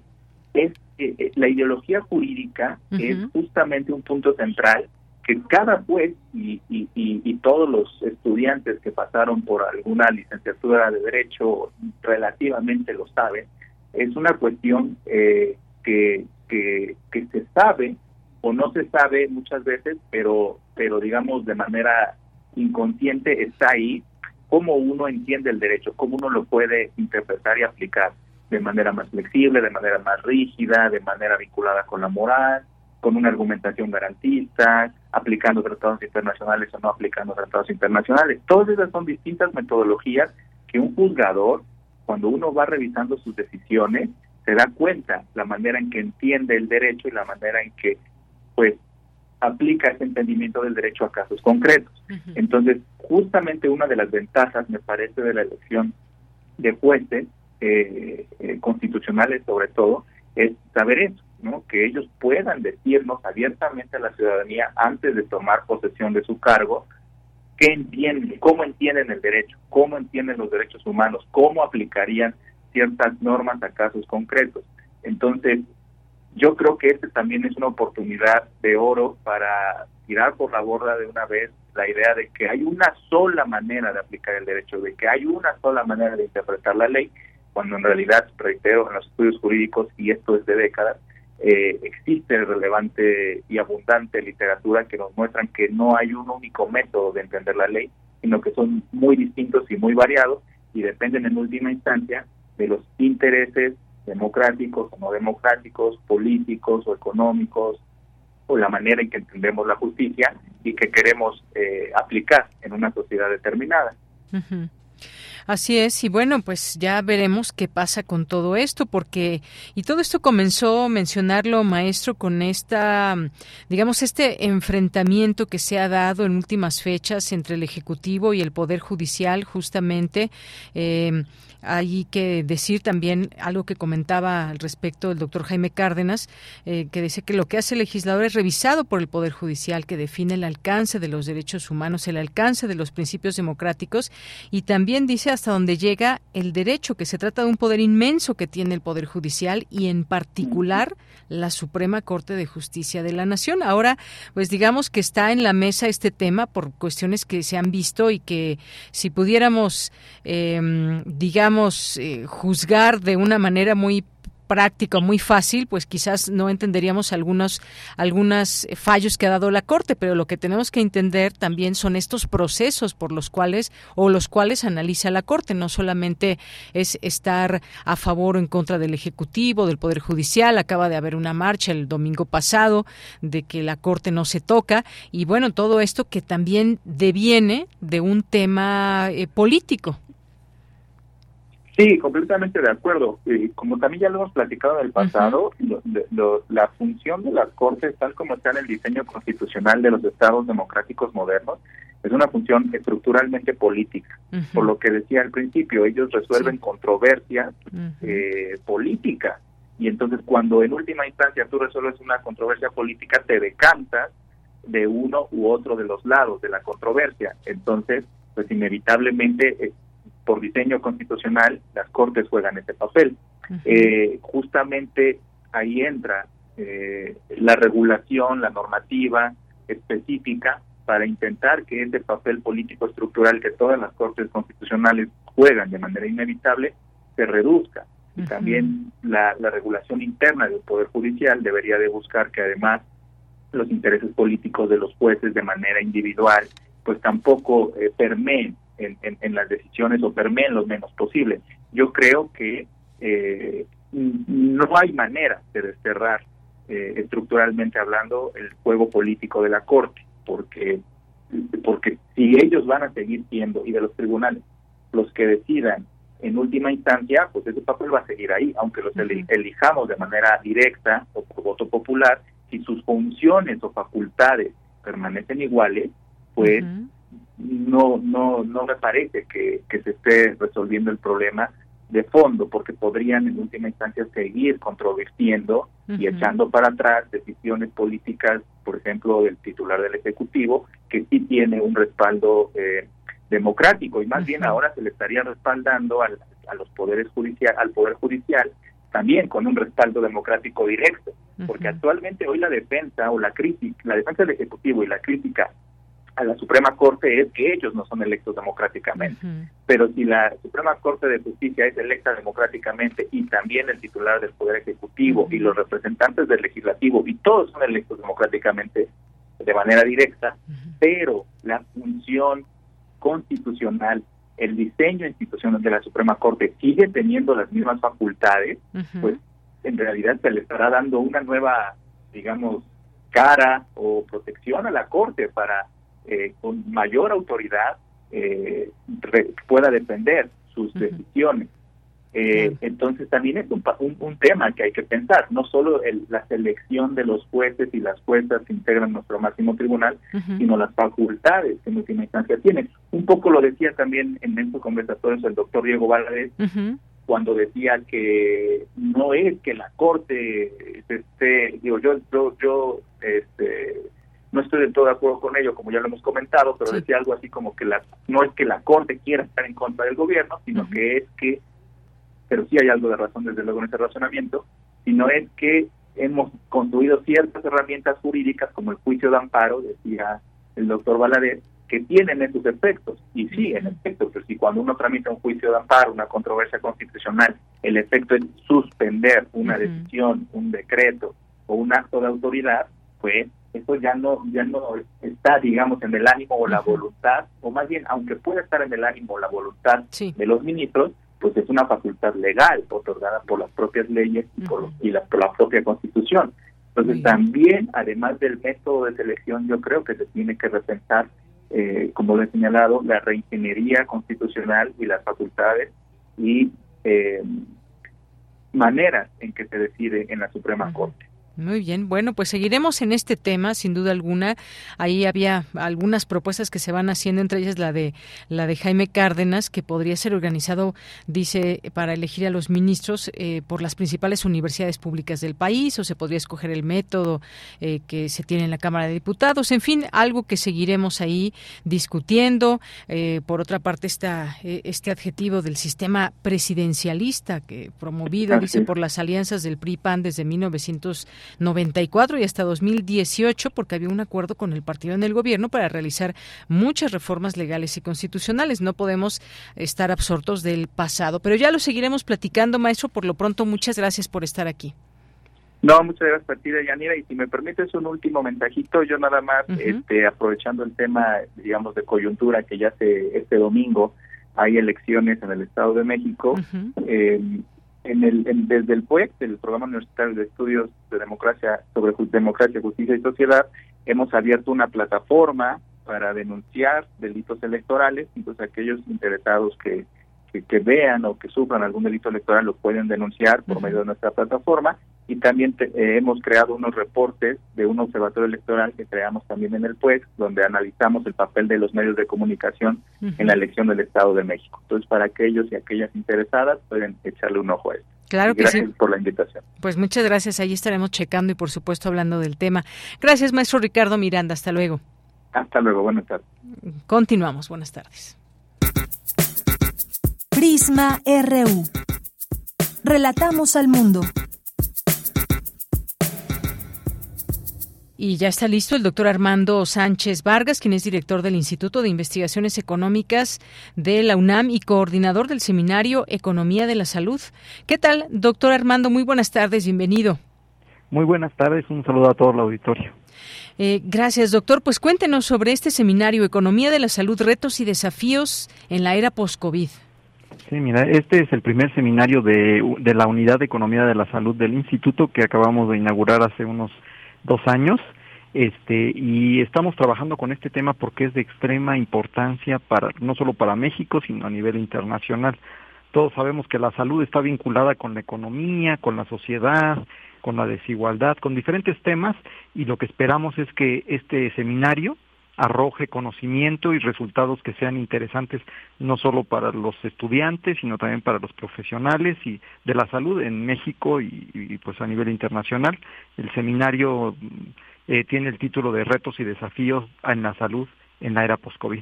es eh, eh, la ideología jurídica es justamente un punto central que cada juez y, y, todos los estudiantes que pasaron por alguna licenciatura de derecho relativamente lo saben, es una cuestión eh, que, que, que se sabe o no se sabe muchas veces, pero, pero digamos de manera inconsciente está ahí, cómo uno entiende el derecho, cómo uno lo puede interpretar y aplicar de manera más flexible, de manera más rígida, de manera vinculada con la moral, con una argumentación garantista, aplicando tratados internacionales o no aplicando tratados internacionales. Todas esas son distintas metodologías que un juzgador, cuando uno va revisando sus decisiones, se da cuenta la manera en que entiende el derecho y la manera en que pues aplica ese entendimiento del derecho a casos concretos. Entonces, justamente una de las ventajas, me parece, de la elección de jueces eh, eh, constitucionales, sobre todo, es saber eso, ¿no? Que ellos puedan decirnos abiertamente a la ciudadanía antes de tomar posesión de su cargo qué entienden, cómo entienden el derecho, cómo entienden los derechos humanos, cómo aplicarían ciertas normas a casos concretos. Entonces, yo creo que este también es una oportunidad de oro para tirar por la borda de una vez la idea de que hay una sola manera de aplicar el derecho, de que hay una sola manera de interpretar la ley, cuando en realidad, reitero, en los estudios jurídicos, y esto es de décadas, eh, existe relevante y abundante literatura que nos muestran que no hay un único método de entender la ley, sino que son muy distintos y muy variados y dependen en última instancia de los intereses democráticos o no democráticos, políticos o económicos, o la manera en que entendemos la justicia y que queremos eh, aplicar en una sociedad determinada. Así es, y bueno, pues ya veremos qué pasa con todo esto, porque, y todo esto comenzó, mencionarlo, maestro, con esta, digamos, este enfrentamiento que se ha dado en últimas fechas entre el Ejecutivo y el Poder Judicial, justamente. Eh, hay que decir también algo que comentaba al respecto el doctor Jaime Cárdenas, eh, que dice que lo que hace el legislador es revisado por el Poder Judicial, que define el alcance de los derechos humanos, el alcance de los principios democráticos y también dice hasta dónde llega el derecho, que se trata de un poder inmenso que tiene el Poder Judicial y en particular la Suprema Corte de Justicia de la Nación. Ahora, pues digamos que está en la mesa este tema por cuestiones que se han visto y que si pudiéramos, eh, digamos, eh, juzgar de una manera muy práctica, muy fácil, pues quizás no entenderíamos algunos algunos fallos que ha dado la Corte, pero lo que tenemos que entender también son estos procesos por los cuales o los cuales analiza la Corte, no solamente es estar a favor o en contra del Ejecutivo, del Poder Judicial, acaba de haber una marcha el domingo pasado de que la Corte no se toca. Y bueno, todo esto que también deviene de un tema eh, político, Sí, completamente de acuerdo. como también ya lo hemos platicado en el pasado, la función de las Cortes, tal como está en el diseño constitucional de los estados democráticos modernos, es una función estructuralmente política. Por lo que decía al principio, ellos resuelven controversias eh, políticas. Y entonces cuando en última instancia tú resuelves una controversia política, te decantas de uno u otro de los lados de la controversia. Entonces, pues inevitablemente eh, por diseño constitucional, las Cortes juegan ese papel. Eh, justamente ahí entra eh, la regulación, la normativa específica para intentar que ese papel político estructural que todas las Cortes constitucionales juegan de manera inevitable se reduzca. Y también la, regulación interna del Poder Judicial debería de buscar que además los intereses políticos de los jueces de manera individual pues tampoco eh, permeen en, las decisiones o permeen lo menos posible. Yo creo que eh, no hay manera de desterrar eh, estructuralmente hablando el juego político de la Corte, porque, porque si ellos van a seguir siendo, y de los tribunales, los que decidan en última instancia, pues ese papel va a seguir ahí, aunque los elijamos de manera directa o por voto popular, si sus funciones o facultades permanecen iguales, pues no, no, no me parece que, se esté resolviendo el problema de fondo, porque podrían en última instancia seguir controvirtiendo y echando para atrás decisiones políticas, por ejemplo, del titular del Ejecutivo, que sí tiene un respaldo eh, democrático y más bien ahora se le estaría respaldando al, a los poderes judicial, al poder judicial también con un respaldo democrático directo, porque actualmente hoy la defensa o la crítica, la defensa del Ejecutivo y la crítica a la Suprema Corte es que ellos no son electos democráticamente. Pero si la Suprema Corte de Justicia es electa democráticamente y también el titular del Poder Ejecutivo y los representantes del Legislativo y todos son electos democráticamente de manera directa, pero la función constitucional, el diseño institucional de la Suprema Corte sigue teniendo las mismas facultades, pues en realidad se le estará dando una nueva, digamos, cara o protección a la Corte para eh, con mayor autoridad eh, pueda defender sus decisiones. Eh, entonces también es un, un, tema que hay que pensar, no solo el, la selección de los jueces y las juezas que integran nuestro máximo tribunal, sino las facultades que en última instancia tienen. Un poco lo decía también en estos conversatorios el doctor Diego Valadez, cuando decía que no es que la Corte esté, digo, yo, yo, yo este, no estoy del todo de acuerdo con ello, como ya lo hemos comentado, pero decía algo así como que la, no es que la Corte quiera estar en contra del gobierno, sino que es que, pero sí hay algo de razón desde luego en ese razonamiento, sino es que hemos construido ciertas herramientas jurídicas como el juicio de amparo, decía el doctor Valadez, que tienen esos efectos. Y sí, en efecto, pero si cuando uno tramita un juicio de amparo, una controversia constitucional, el efecto es suspender una decisión, un decreto o un acto de autoridad, pues eso ya no ya no está digamos en el ánimo o la voluntad o más bien aunque pueda estar en el ánimo o la voluntad de los ministros pues es una facultad legal otorgada por las propias leyes y por, y la, por la propia constitución. Entonces también además del método de selección yo creo que se tiene que repensar eh, como lo he señalado, la reingeniería constitucional y las facultades y eh, maneras en que se decide en la Suprema Corte. Muy bien, bueno, pues seguiremos en este tema, sin duda alguna. Ahí había algunas propuestas que se van haciendo, entre ellas la de la de Jaime Cárdenas, que podría ser organizado, dice, para elegir a los ministros eh, por las principales universidades públicas del país, o se podría escoger el método eh, que se tiene en la Cámara de Diputados. En fin, algo que seguiremos ahí discutiendo. Eh, por otra parte, está este adjetivo del sistema presidencialista que promovido, dice, por las alianzas del PRI-PAN desde 1900 94 y hasta 2018 porque había un acuerdo con el partido en el gobierno para realizar muchas reformas legales y constitucionales. No podemos estar absortos del pasado, pero ya lo seguiremos platicando, maestro. Por lo pronto, muchas gracias por estar aquí. No, muchas gracias a ti, Yanira. Y si me permites un último mensajito, yo nada más, este, aprovechando el tema, digamos, de coyuntura que ya se este domingo hay elecciones en el Estado de México, en el, desde el PUEC, el Programa Universitario de Estudios de Democracia sobre Democracia, Justicia y Sociedad, hemos abierto una plataforma para denunciar delitos electorales, entonces aquellos interesados que, que, vean o que sufran algún delito electoral lo pueden denunciar por medio de nuestra plataforma y también eh, hemos creado unos reportes de un observatorio electoral que creamos también en el PUEC, donde analizamos el papel de los medios de comunicación en la elección del Estado de México. Entonces, para aquellos y aquellas interesadas, pueden echarle un ojo a esto. Claro que gracias por la invitación. Pues muchas gracias. Ahí estaremos checando y, por supuesto, hablando del tema. Gracias, maestro Ricardo Miranda. Hasta luego. Hasta luego. Buenas tardes. Continuamos. Buenas tardes. Prisma RU. Relatamos al mundo. Y ya está listo el doctor Armando Sánchez Vargas, quien es director del Instituto de Investigaciones Económicas de la UNAM y coordinador del seminario Economía de la Salud. ¿Qué tal, doctor Armando? Muy buenas tardes, bienvenido. Muy buenas tardes, un saludo a todo el auditorio. Eh, gracias, doctor. Pues cuéntenos sobre este seminario Economía de la Salud, retos y desafíos en la era post-COVID. Sí, mira, este es el primer seminario de, de la Unidad de Economía de la Salud del Instituto que acabamos de inaugurar hace unos dos años. Este y estamos trabajando con este tema porque es de extrema importancia para no solo para México sino a nivel internacional. Todos sabemos que la salud está vinculada con la economía con la sociedad con la desigualdad con diferentes temas y lo que esperamos es que este seminario arroje conocimiento y resultados que sean interesantes no solo para los estudiantes, sino también para los profesionales y de la salud en México y, pues a nivel internacional. El seminario eh, tiene el título de Retos y Desafíos en la Salud en la era post-COVID.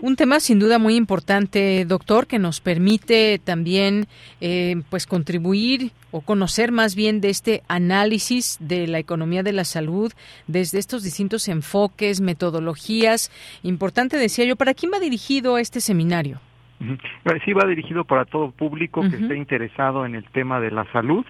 Un tema sin duda muy importante, doctor, que nos permite también eh, pues contribuir o conocer más bien de este análisis de la economía de la salud desde estos distintos enfoques, metodologías. Importante, decía yo, ¿para quién va dirigido este seminario? Sí, va dirigido para todo público que esté interesado en el tema de la salud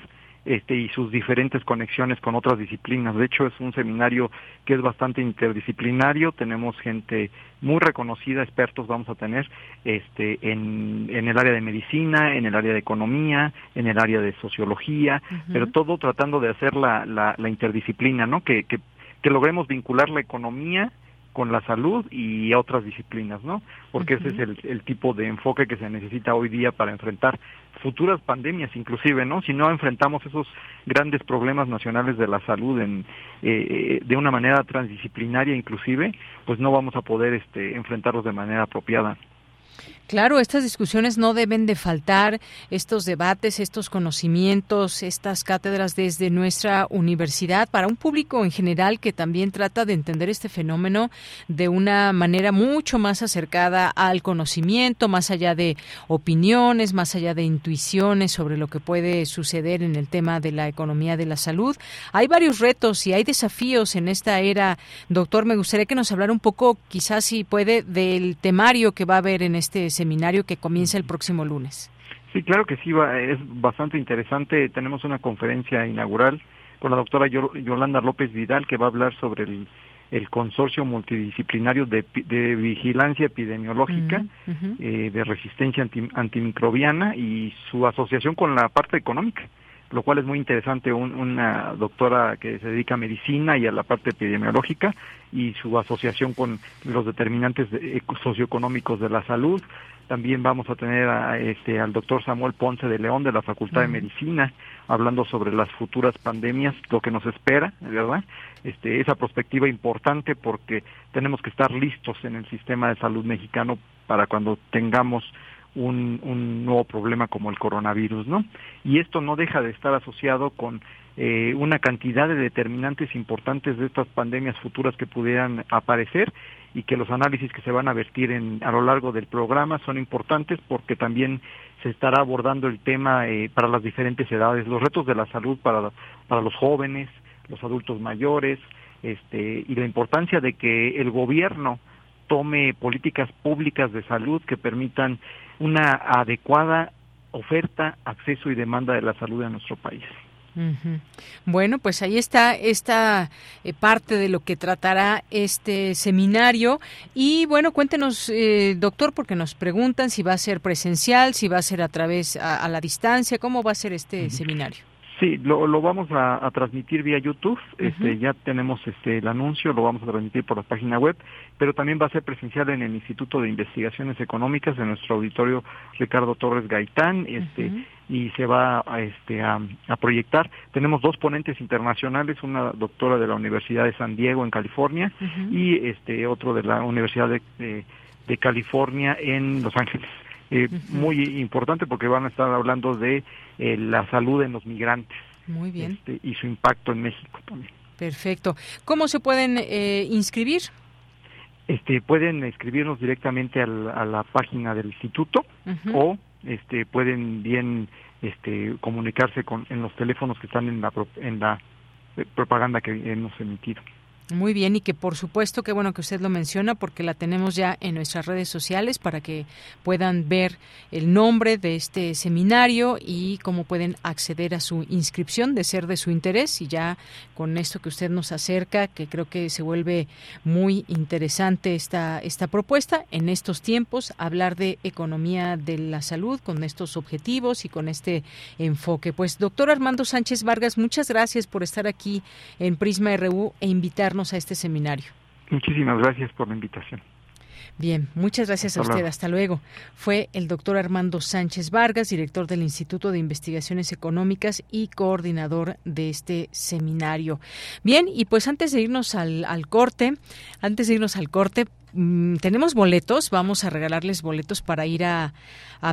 este, y sus diferentes conexiones con otras disciplinas. De hecho, es un seminario que es bastante interdisciplinario. Tenemos gente muy reconocida, expertos vamos a tener este, en, en el área de medicina, en el área de economía, en el área de sociología, pero todo tratando de hacer la, la, la interdisciplina, ¿no? Que, que, que logremos vincular la economía con la salud y otras disciplinas, ¿no? Porque ese es el, el, tipo de enfoque que se necesita hoy día para enfrentar futuras pandemias, inclusive, ¿no? Si no enfrentamos esos grandes problemas nacionales de la salud en, eh, de una manera transdisciplinaria, inclusive, pues no vamos a poder este, enfrentarlos de manera apropiada. Claro, estas discusiones no deben de faltar, estos debates, estos conocimientos, estas cátedras desde nuestra universidad para un público en general que también trata de entender este fenómeno de una manera mucho más acercada al conocimiento, más allá de opiniones, más allá de intuiciones sobre lo que puede suceder en el tema de la economía de la salud. Hay varios retos y hay desafíos en esta era. Doctor, me gustaría que nos hablara un poco, quizás si puede, del temario que va a haber en este seminario que comienza el próximo lunes. Sí, claro que sí, es bastante interesante. Tenemos una conferencia inaugural con la doctora Yolanda López Vidal que va a hablar sobre el, consorcio multidisciplinario de, vigilancia epidemiológica, eh, de resistencia antimicrobiana y su asociación con la parte económica. Lo cual es muy interesante, una doctora que se dedica a medicina y a la parte epidemiológica y su asociación con los determinantes socioeconómicos de la salud. También vamos a tener a, este, al doctor Samuel Ponce de León de la Facultad de Medicina hablando sobre las futuras pandemias, lo que nos espera, ¿verdad? Este, esa perspectiva importante porque tenemos que estar listos en el sistema de salud mexicano para cuando tengamos un, un nuevo problema como el coronavirus, ¿no? Y esto no deja de estar asociado con eh, una cantidad de determinantes importantes de estas pandemias futuras que pudieran aparecer y que los análisis que se van a vertir en, a lo largo del programa son importantes porque también se estará abordando el tema eh, para las diferentes edades, los retos de la salud para, para los jóvenes, los adultos mayores, este, y la importancia de que el gobierno tome políticas públicas de salud que permitan una adecuada oferta, acceso y demanda de la salud en nuestro país. Bueno, pues ahí está esta eh, parte de lo que tratará este seminario. Y bueno, cuéntenos, eh, doctor, porque nos preguntan si va a ser presencial, si va a ser a través a, la distancia, cómo va a ser este seminario. Sí, lo, lo vamos a, transmitir vía YouTube. Este, ya tenemos este el anuncio, lo vamos a transmitir por la página web, pero también va a ser presencial en el Instituto de Investigaciones Económicas de nuestro auditorio Ricardo Torres Gaitán, este y se va a, este a, proyectar. Tenemos dos ponentes internacionales, una doctora de la Universidad de San Diego en California y este otro de la Universidad de, de California en Los Ángeles. Eh, muy importante porque van a estar hablando de eh, la salud en los migrantes. Muy bien. Este, y su impacto en México también. Perfecto. ¿Cómo se pueden eh, inscribir? Este, pueden escribirnos directamente a la página del instituto o este, pueden bien este, comunicarse con, en los teléfonos que están en la, en la propaganda que hemos emitido. Muy bien, y que por supuesto que bueno que usted lo menciona porque la tenemos ya en nuestras redes sociales para que puedan ver el nombre de este seminario y cómo pueden acceder a su inscripción de ser de su interés y ya con esto que usted nos acerca, que creo que se vuelve muy interesante esta, esta propuesta en estos tiempos, hablar de economía de la salud con estos objetivos y con este enfoque. Pues doctor Armando Sánchez Vargas, muchas gracias por estar aquí en Prisma RU e invitar a este seminario. Muchísimas gracias por la invitación. Bien, muchas gracias a usted. Hasta luego. Fue el doctor Armando Sánchez Vargas, director del Instituto de Investigaciones Económicas y coordinador de este seminario. Bien, y pues antes de irnos al, al corte, antes de irnos al corte, Mm, tenemos boletos, vamos a regalarles boletos para ir a,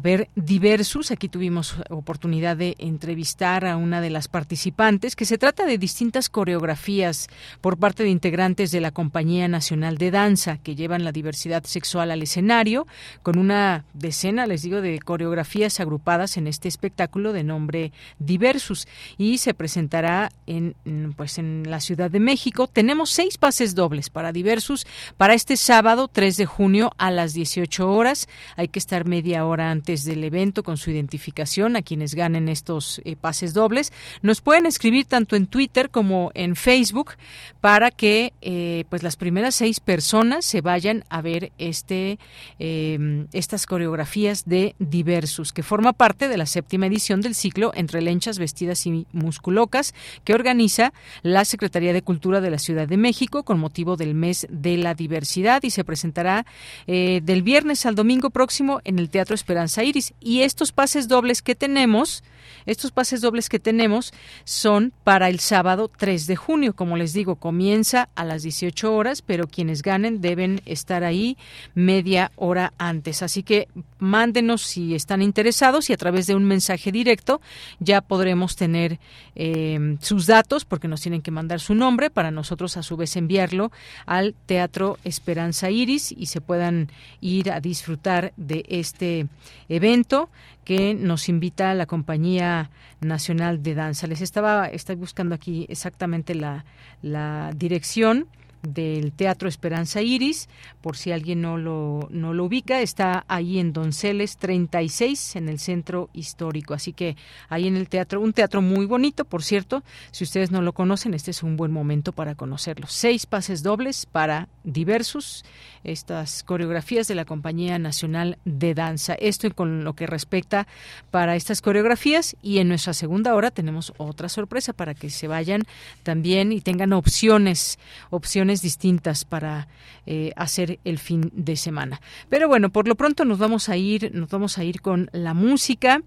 ver Diversus. Aquí tuvimos oportunidad de entrevistar a una de las participantes, que se trata de distintas coreografías por parte de integrantes de la Compañía Nacional de Danza, que llevan la diversidad sexual al escenario, con una decena, les digo, de coreografías agrupadas en este espectáculo de nombre Diversus. Y se presentará en, pues, en la Ciudad de México. Tenemos seis pases dobles para Diversus para este sábado 3 de junio a las 18 horas. Hay que estar media hora antes del evento con su identificación a quienes ganen estos eh, pases dobles. Nos pueden escribir tanto en Twitter como en Facebook para que eh, pues las primeras seis personas se vayan a ver este em, estas coreografías de Diversus, que forma parte de la séptima edición del ciclo Entre lenchas vestidas y musculocas que organiza la Secretaría de Cultura de la Ciudad de México con motivo del mes de la diversidad y se presentará eh, del viernes al domingo próximo en el Teatro Esperanza Iris. Y estos pases dobles que tenemos, estos pases dobles que tenemos son para el sábado 3 de junio. Como les digo, comienza a las 18 horas, pero quienes ganen deben estar ahí media hora antes. Así que mándenos si están interesados y a través de un mensaje directo ya podremos tener eh, sus datos porque nos tienen que mandar su nombre para nosotros a su vez enviarlo al Teatro Esperanza Iris y se puedan ir a disfrutar de este evento que nos invita a la Compañía Nacional de Danza. Les estaba, estoy buscando aquí exactamente la, la dirección del Teatro Esperanza Iris, por si alguien no lo, no lo ubica, está ahí en Donceles 36, en el centro histórico. Así que ahí en el teatro, un teatro muy bonito, por cierto, si ustedes no lo conocen, este es un buen momento para conocerlo. Seis pases dobles para diversos estas coreografías de la Compañía Nacional de Danza. Esto con lo que respecta para estas coreografías y en nuestra segunda hora tenemos otra sorpresa para que se vayan también y tengan opciones, opciones distintas para eh, hacer el fin de semana. Pero bueno, por lo pronto nos vamos a ir, nos vamos a ir con la música.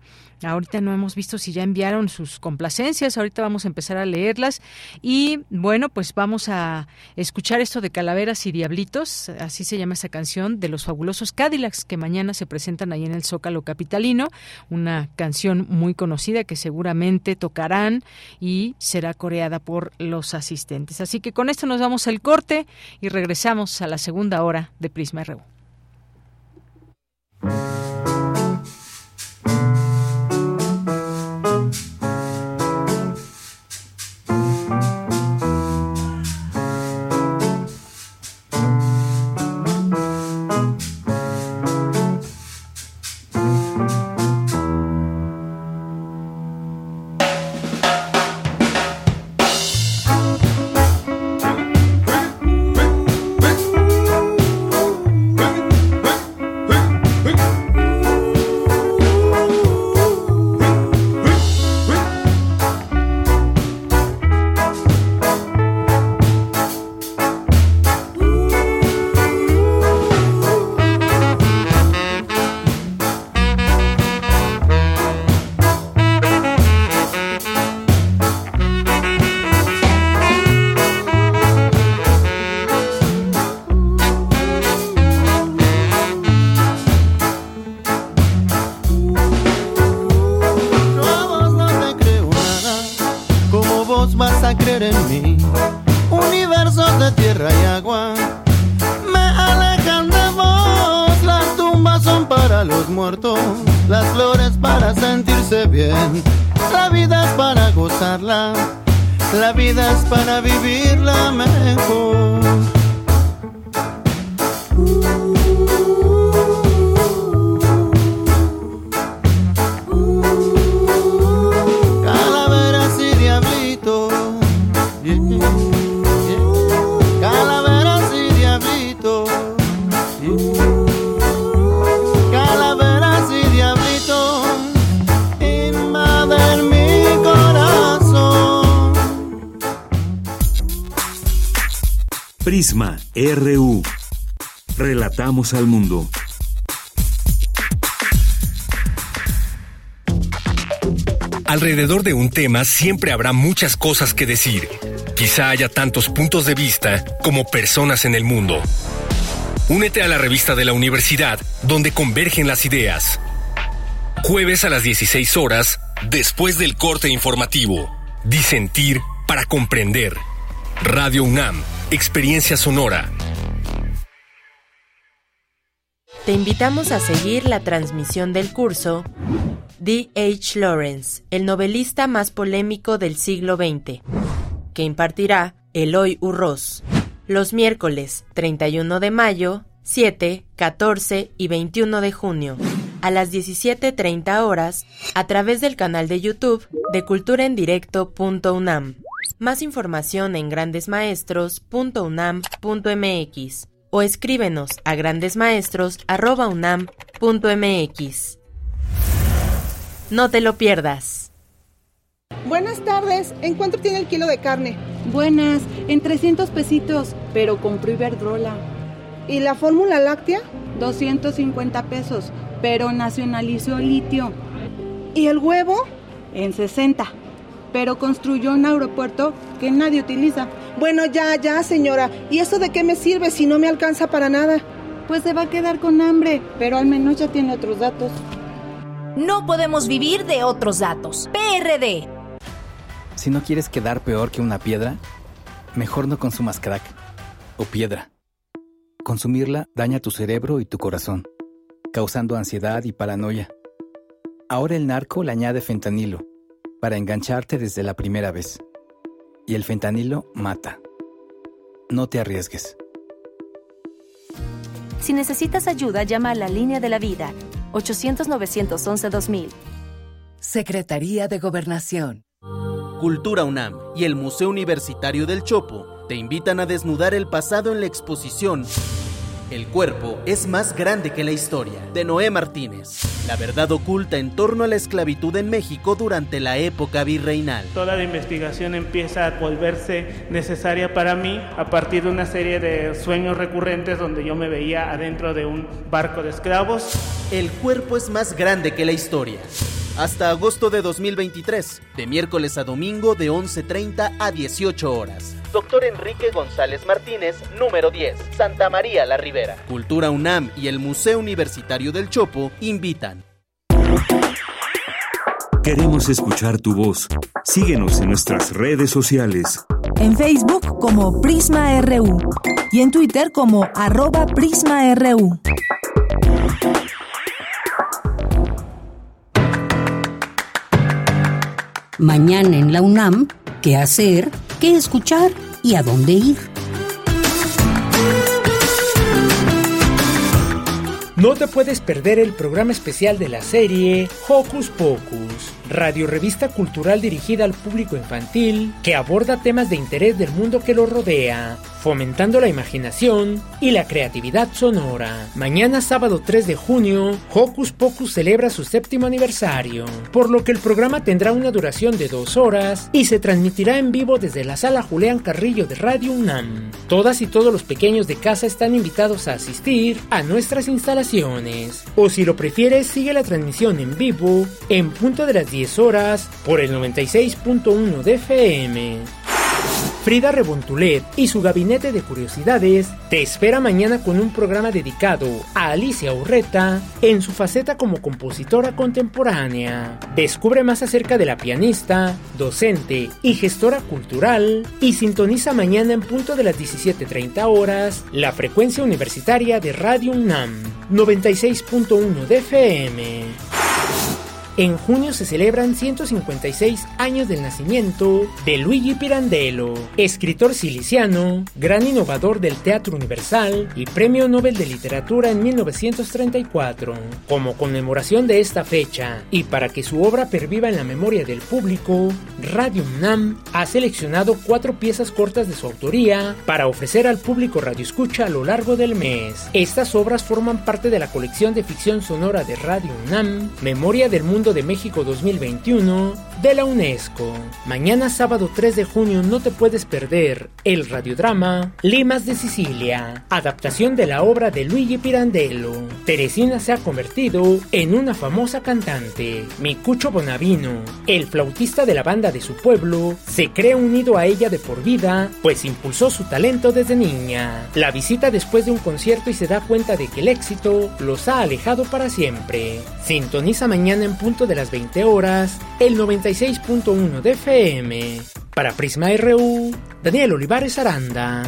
Ahorita no hemos visto si ya enviaron sus complacencias, ahorita vamos a empezar a leerlas y bueno, pues vamos a escuchar esto de Calaveras y Diablitos, así se llama esa canción de los fabulosos Cadillacs que mañana se presentan ahí en el Zócalo Capitalino, una canción muy conocida que seguramente tocarán y será coreada por los asistentes. Así que con esto nos vamos al corte y regresamos a la segunda hora de Prisma RU. Alrededor de un tema siempre habrá muchas cosas que decir. Quizá haya tantos puntos de vista como personas en el mundo. Únete a la revista de la universidad donde convergen las ideas. Jueves a las 16 horas, después del corte informativo. Disentir para comprender. Radio UNAM Experiencia Sonora. Te invitamos a seguir la transmisión del curso D. H. Lawrence, el novelista más polémico del siglo XX, que impartirá Eloy Urroz los miércoles 31 de mayo, 7, 14 y 21 de junio a las 17.30 horas a través del canal de YouTube de culturaendirecto.unam. Más información en grandesmaestros.unam.mx o escríbenos a grandesmaestros.unam.mx. No te lo pierdas. Buenas tardes, ¿en cuánto tiene el kilo de carne? Buenas, en 300 pesitos, pero compró Iberdrola. ¿Y la fórmula láctea? 250 pesos, pero nacionalizó litio. ¿Y el huevo? En 60 pero construyó un aeropuerto que nadie utiliza. Bueno, ya, ya, señora. ¿Y eso de qué me sirve si no me alcanza para nada? Pues se va a quedar con hambre, pero al menos ya tiene otros datos. No podemos vivir de otros datos. PRD. Si no quieres quedar peor que una piedra, mejor no consumas crack o piedra. Consumirla daña tu cerebro y tu corazón, causando ansiedad y paranoia. Ahora el narco le añade fentanilo para engancharte desde la primera vez. Y el fentanilo mata. No te arriesgues. Si necesitas ayuda, llama a la línea de la vida 800-911-2000. Secretaría de Gobernación. Cultura UNAM y el Museo Universitario del Chopo te invitan a desnudar el pasado en la exposición El cuerpo es más grande que la historia, de Noé Martínez. La verdad oculta en torno a la esclavitud en México durante la época virreinal. Toda la investigación empieza a volverse necesaria para mí a partir de una serie de sueños recurrentes donde yo me veía adentro de un barco de esclavos. El cuerpo es más grande que la historia. Hasta agosto de 2023, de miércoles a domingo de 11.30 a 18 horas. Doctor Enrique González Martínez, número 10, Santa María la Ribera. Cultura UNAM y el Museo Universitario del Chopo invitan. Queremos escuchar tu voz. Síguenos en nuestras redes sociales. En Facebook como Prisma RU y en Twitter como arroba PrismaRU. Mañana en la UNAM, ¿qué hacer? ¿Qué escuchar? ¿Y a dónde ir? No te puedes perder el programa especial de la serie Hocus Pocus, radio revista cultural dirigida al público infantil que aborda temas de interés del mundo que lo rodea, fomentando la imaginación y la creatividad sonora. Mañana sábado 3 de junio, Hocus Pocus celebra su séptimo aniversario, por lo que el programa tendrá una duración de dos horas y se transmitirá en vivo desde la sala Julián Carrillo de Radio UNAM. Todas y todos los pequeños de casa están invitados a asistir a nuestras instalaciones, o si lo prefieres sigue la transmisión en vivo en punto de las 10 horas por el 96.1 de FM. Frida Rebontulet y su gabinete de curiosidades te espera mañana con un programa dedicado a Alicia Urreta en su faceta como compositora contemporánea. Descubre más acerca de la pianista, docente y gestora cultural y sintoniza mañana en punto de las 17.30 horas la frecuencia universitaria de Radio UNAM 96.1 de. En junio se celebran 156 años del nacimiento de Luigi Pirandello, escritor siliciano, gran innovador del teatro universal y premio Nobel de Literatura en 1934. Como conmemoración de esta fecha y para que su obra perviva en la memoria del público, Radio UNAM ha seleccionado cuatro piezas cortas de su autoría para ofrecer al público radioescucha a lo largo del mes. Estas obras forman parte de la colección de ficción sonora de Radio UNAM, Memoria del Mundo de México 2021 de la UNESCO. Mañana sábado 3 de junio no te puedes perder el radiodrama Limas de Sicilia, adaptación de la obra de Luigi Pirandello. Teresina se ha convertido en una famosa cantante. Micucho Bonavino, el flautista de la banda de su pueblo, se cree unido a ella de por vida, pues impulsó su talento desde niña. La visita después de un concierto y se da cuenta de que el éxito los ha alejado para siempre. Sintoniza mañana en punto de las 20 horas el 96.1 de FM. Para Prisma RU, Daniel Olivares Aranda.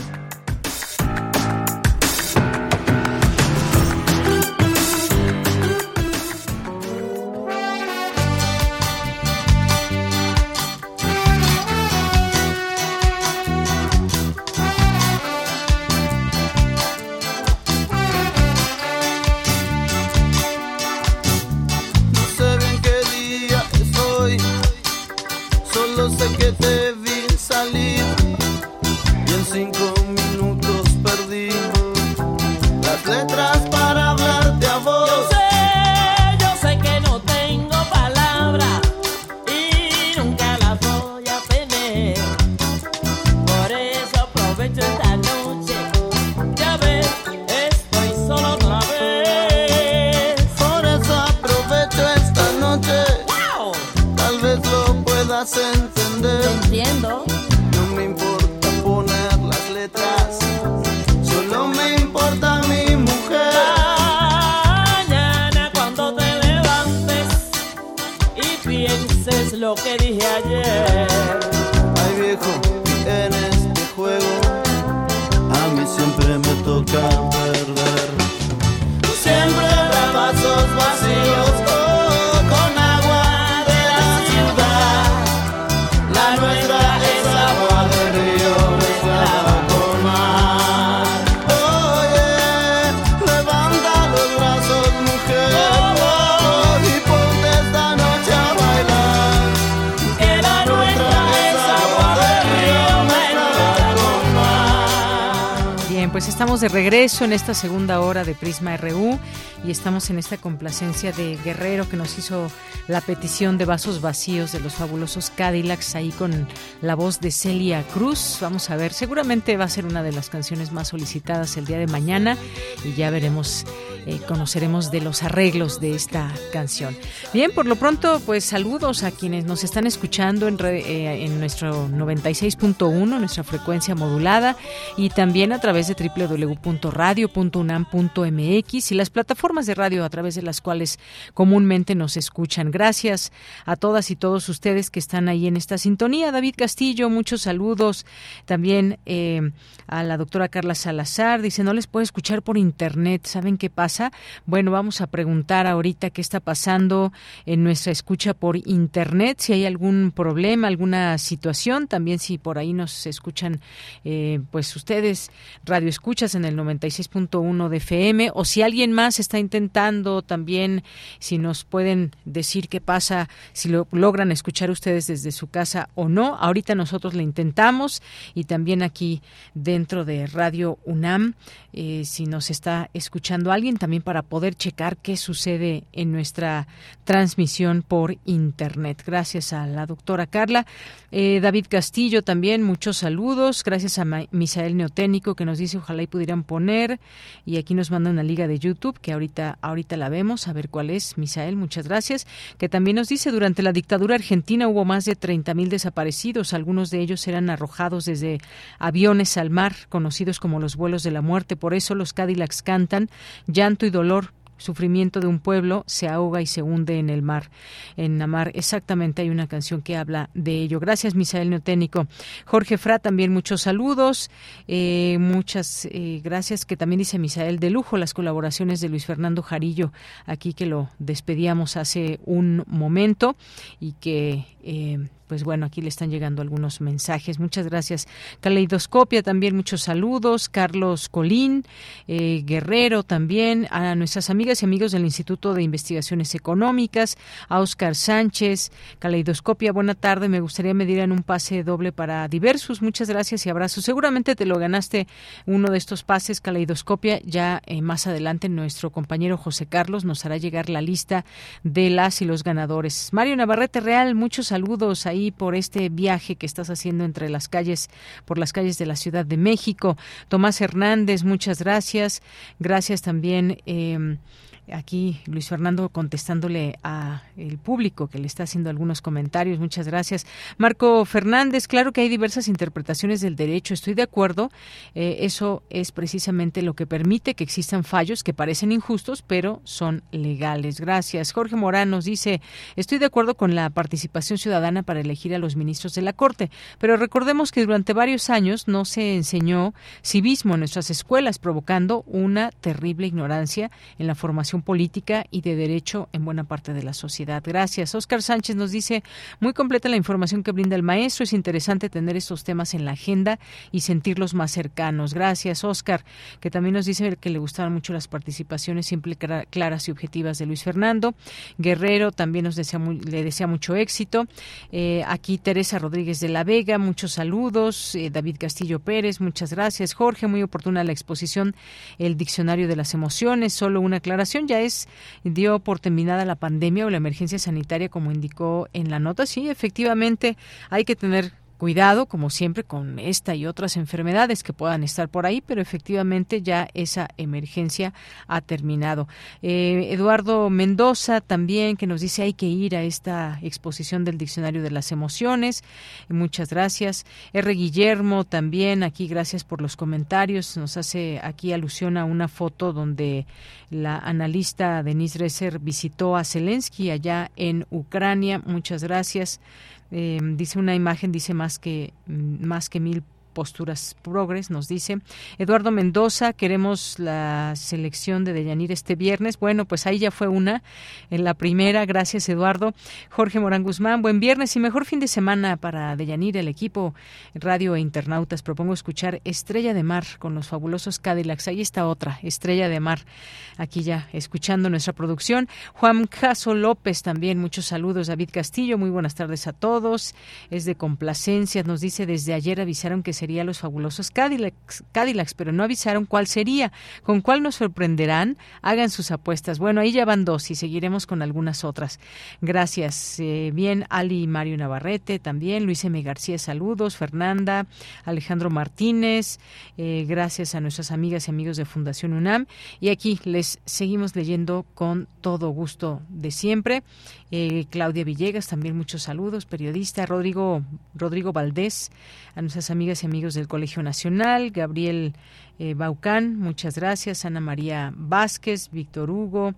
En esta segunda hora de Prisma RU y estamos en esta complacencia de Guerrero que nos hizo la petición de vasos vacíos de los fabulosos Cadillacs ahí con la voz de Celia Cruz. Vamos a ver, seguramente va a ser una de las canciones más solicitadas el día de mañana y ya veremos eh, conoceremos de los arreglos de esta canción. Bien, por lo pronto, pues saludos a quienes nos están escuchando en, eh, en nuestro 96.1, nuestra frecuencia modulada, y también a través de www.radio.unam.mx y las plataformas de radio a través de las cuales comúnmente nos escuchan. Gracias a todas y todos ustedes que están ahí en esta sintonía. David Castillo, muchos saludos. También eh, a la doctora Carla Salazar, dice, no les puedo escuchar por internet. ¿Saben qué pasa? Bueno, vamos a preguntar ahorita qué está pasando en nuestra escucha por Internet, si hay algún problema, alguna situación, también si por ahí nos escuchan, eh, pues ustedes, radio escuchas en el 96.1 de FM, o si alguien más está intentando también, si nos pueden decir qué pasa, si lo logran escuchar ustedes desde su casa o no. Ahorita nosotros lo intentamos y también aquí dentro de Radio UNAM, eh, si nos está escuchando alguien, también para poder checar qué sucede en nuestra transmisión por Internet. Gracias a la doctora Carla. Eh, David Castillo también, muchos saludos. Gracias a Misael Neoténico que nos dice ojalá y pudieran poner. Y aquí nos manda una liga de YouTube que ahorita, ahorita la vemos, a ver cuál es. Misael, muchas gracias. Que también nos dice durante la dictadura argentina hubo más de 30 mil desaparecidos. Algunos de ellos eran arrojados desde aviones al mar, conocidos como los vuelos de la muerte. Por eso los Cadillacs cantan ya y dolor sufrimiento de un pueblo se ahoga y se hunde en el mar. En la mar, exactamente, hay una canción que habla de ello. Gracias, Misael Neoténico. Jorge Fra, también muchos saludos. Eh, muchas eh, gracias, que también dice Misael de lujo, las colaboraciones de Luis Fernando Jarillo, aquí que lo despedíamos hace un momento y que eh, pues bueno, aquí le están llegando algunos mensajes. Muchas gracias. Caleidoscopia también, muchos saludos. Carlos Colín, eh, Guerrero también, a nuestras amigas y amigos del Instituto de Investigaciones Económicas, a Oscar Sánchez, Caleidoscopia, buena tarde. Me gustaría medir en un pase doble para diversos. Muchas gracias y abrazos. Seguramente te lo ganaste uno de estos pases, Caleidoscopia. Ya eh, más adelante nuestro compañero José Carlos nos hará llegar la lista de las y los ganadores. Mario Navarrete Real, muchos saludos por este viaje que estás haciendo entre las calles, por las calles de la Ciudad de México. Tomás Hernández, muchas gracias. Gracias también. Eh, aquí Luis Fernando contestándole a el público que le está haciendo algunos comentarios. Muchas gracias. Marco Fernández, claro que hay diversas interpretaciones del derecho, estoy de acuerdo. Eh, eso es precisamente lo que permite que existan fallos que parecen injustos, pero son legales. Gracias. Jorge Morán nos dice, estoy de acuerdo con la participación ciudadana para elegir a los ministros de la Corte, pero recordemos que durante varios años no se enseñó civismo en nuestras escuelas, provocando una terrible ignorancia en la formación política y de derecho en buena parte de la sociedad. Gracias. Oscar Sánchez nos dice, muy completa la información que brinda el maestro. Es interesante tener estos temas en la agenda y sentirlos más cercanos. Gracias, Oscar, que también nos dice que le gustaron mucho las participaciones siempre claras y objetivas de Luis Fernando. Guerrero también nos desea le desea mucho éxito. Eh, aquí Teresa Rodríguez de la Vega, muchos saludos. Eh, David Castillo Pérez, muchas gracias. Jorge, muy oportuna la exposición, el diccionario de las emociones. Solo una aclaración ya es dio por terminada la pandemia o la emergencia sanitaria como indicó en la nota. Sí, efectivamente hay que tener cuidado, como siempre, con esta y otras enfermedades que puedan estar por ahí, pero efectivamente ya esa emergencia ha terminado. Eh, Eduardo Mendoza también, que nos dice hay que ir a esta exposición del Diccionario de las Emociones. Muchas gracias. R. Guillermo también, aquí gracias por los comentarios. Nos hace aquí alusión a una foto donde la analista Denise Resser visitó a Zelensky allá en Ucrania. Muchas gracias. Eh, dice una imagen, dice más que, mm, más que mil posturas progres, nos dice. Eduardo Mendoza, queremos la selección de Deyanir este viernes. Bueno, pues ahí ya fue una, en la primera. Gracias, Eduardo. Jorge Morán Guzmán, buen viernes y mejor fin de semana para Deyanir, el equipo Radio e Internautas. Propongo escuchar Estrella de Mar con los fabulosos Cadillacs. Ahí está otra, Estrella de Mar, aquí ya escuchando nuestra producción. Juan Caso López también, muchos saludos. David Castillo, muy buenas tardes a todos. Es de complacencia, nos dice desde ayer avisaron que se sería Los Fabulosos Cadillacs, pero no avisaron cuál sería. ¿Con cuál nos sorprenderán? Hagan sus apuestas. Bueno, ahí ya van dos y seguiremos con algunas otras. Gracias. Eh, bien, Ali y Mario Navarrete también, Luis M. García, saludos, Fernanda, Alejandro Martínez, eh, gracias a nuestras amigas y amigos de Fundación UNAM. Y aquí les seguimos leyendo con todo gusto de siempre. Eh, Claudia Villegas, también muchos saludos, periodista, Rodrigo, Rodrigo Valdés, a nuestras amigas y amigos del Colegio Nacional, Gabriel eh, Baucán, muchas gracias, Ana María Vázquez, Víctor Hugo,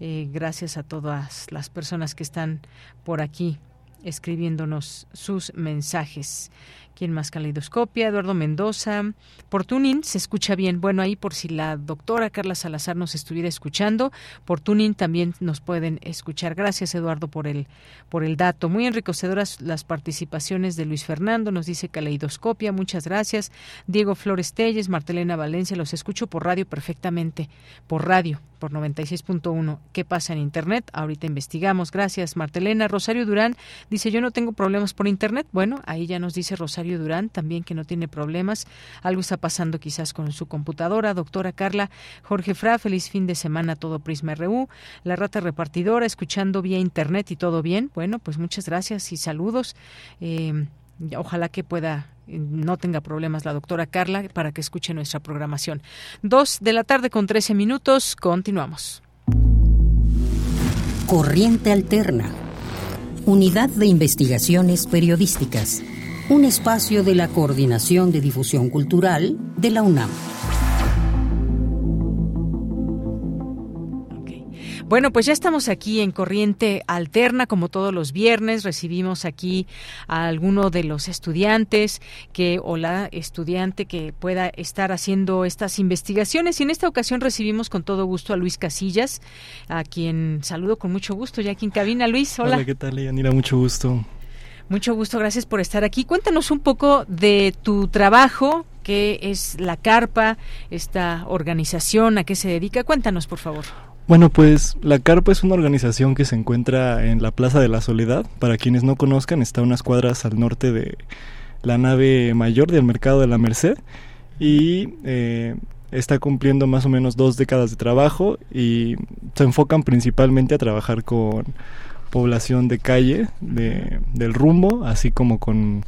eh, gracias a todas las personas que están por aquí escribiéndonos sus mensajes. ¿Quién más caleidoscopia? Eduardo Mendoza. Por Tuning se escucha bien. Bueno, ahí por si la doctora Carla Salazar nos estuviera escuchando, por Tuning también nos pueden escuchar. Gracias, Eduardo, por el, por el dato. Muy enriquecedoras las participaciones de Luis Fernando, nos dice caleidoscopia. Muchas gracias. Diego Flores Telles, Martelena Valencia, los escucho por radio perfectamente. Por radio, por 96.1. ¿Qué pasa en Internet? Ahorita investigamos. Gracias, Martelena. Rosario Durán dice, yo no tengo problemas por Internet. Bueno, ahí ya nos dice Rosario Durán, también que no tiene problemas. Algo está pasando quizás con su computadora. Doctora Carla, Jorge Fra, feliz fin de semana todo Prisma RU. La rata repartidora, escuchando vía internet y todo bien. Bueno, pues muchas gracias y saludos. Eh, ojalá que pueda no tenga problemas la doctora Carla para que escuche nuestra programación. Dos de la tarde con trece minutos. Continuamos. Corriente Alterna. Unidad de Investigaciones Periodísticas un espacio de la Coordinación de Difusión Cultural de la UNAM. Bueno, pues ya estamos aquí en Corriente Alterna, como todos los viernes. Recibimos aquí a alguno de los estudiantes que o la estudiante que pueda estar haciendo estas investigaciones. Y en esta ocasión recibimos con todo gusto a Luis Casillas, a quien saludo con mucho gusto ya aquí en cabina. Luis, hola. Hola, ¿qué tal, Yanira? Mucho gusto. Mucho gusto, gracias por estar aquí. Cuéntanos un poco de tu trabajo, qué es la Carpa, esta organización, a qué se dedica. Cuéntanos, por favor. Bueno, pues la Carpa es una organización que se encuentra en la Plaza de la Soledad. Para quienes no conozcan, está unas cuadras al norte de la nave mayor del Mercado de la Merced y eh, está cumpliendo más o menos dos décadas de trabajo y se enfocan principalmente a trabajar con población de calle de, del rumbo, así como con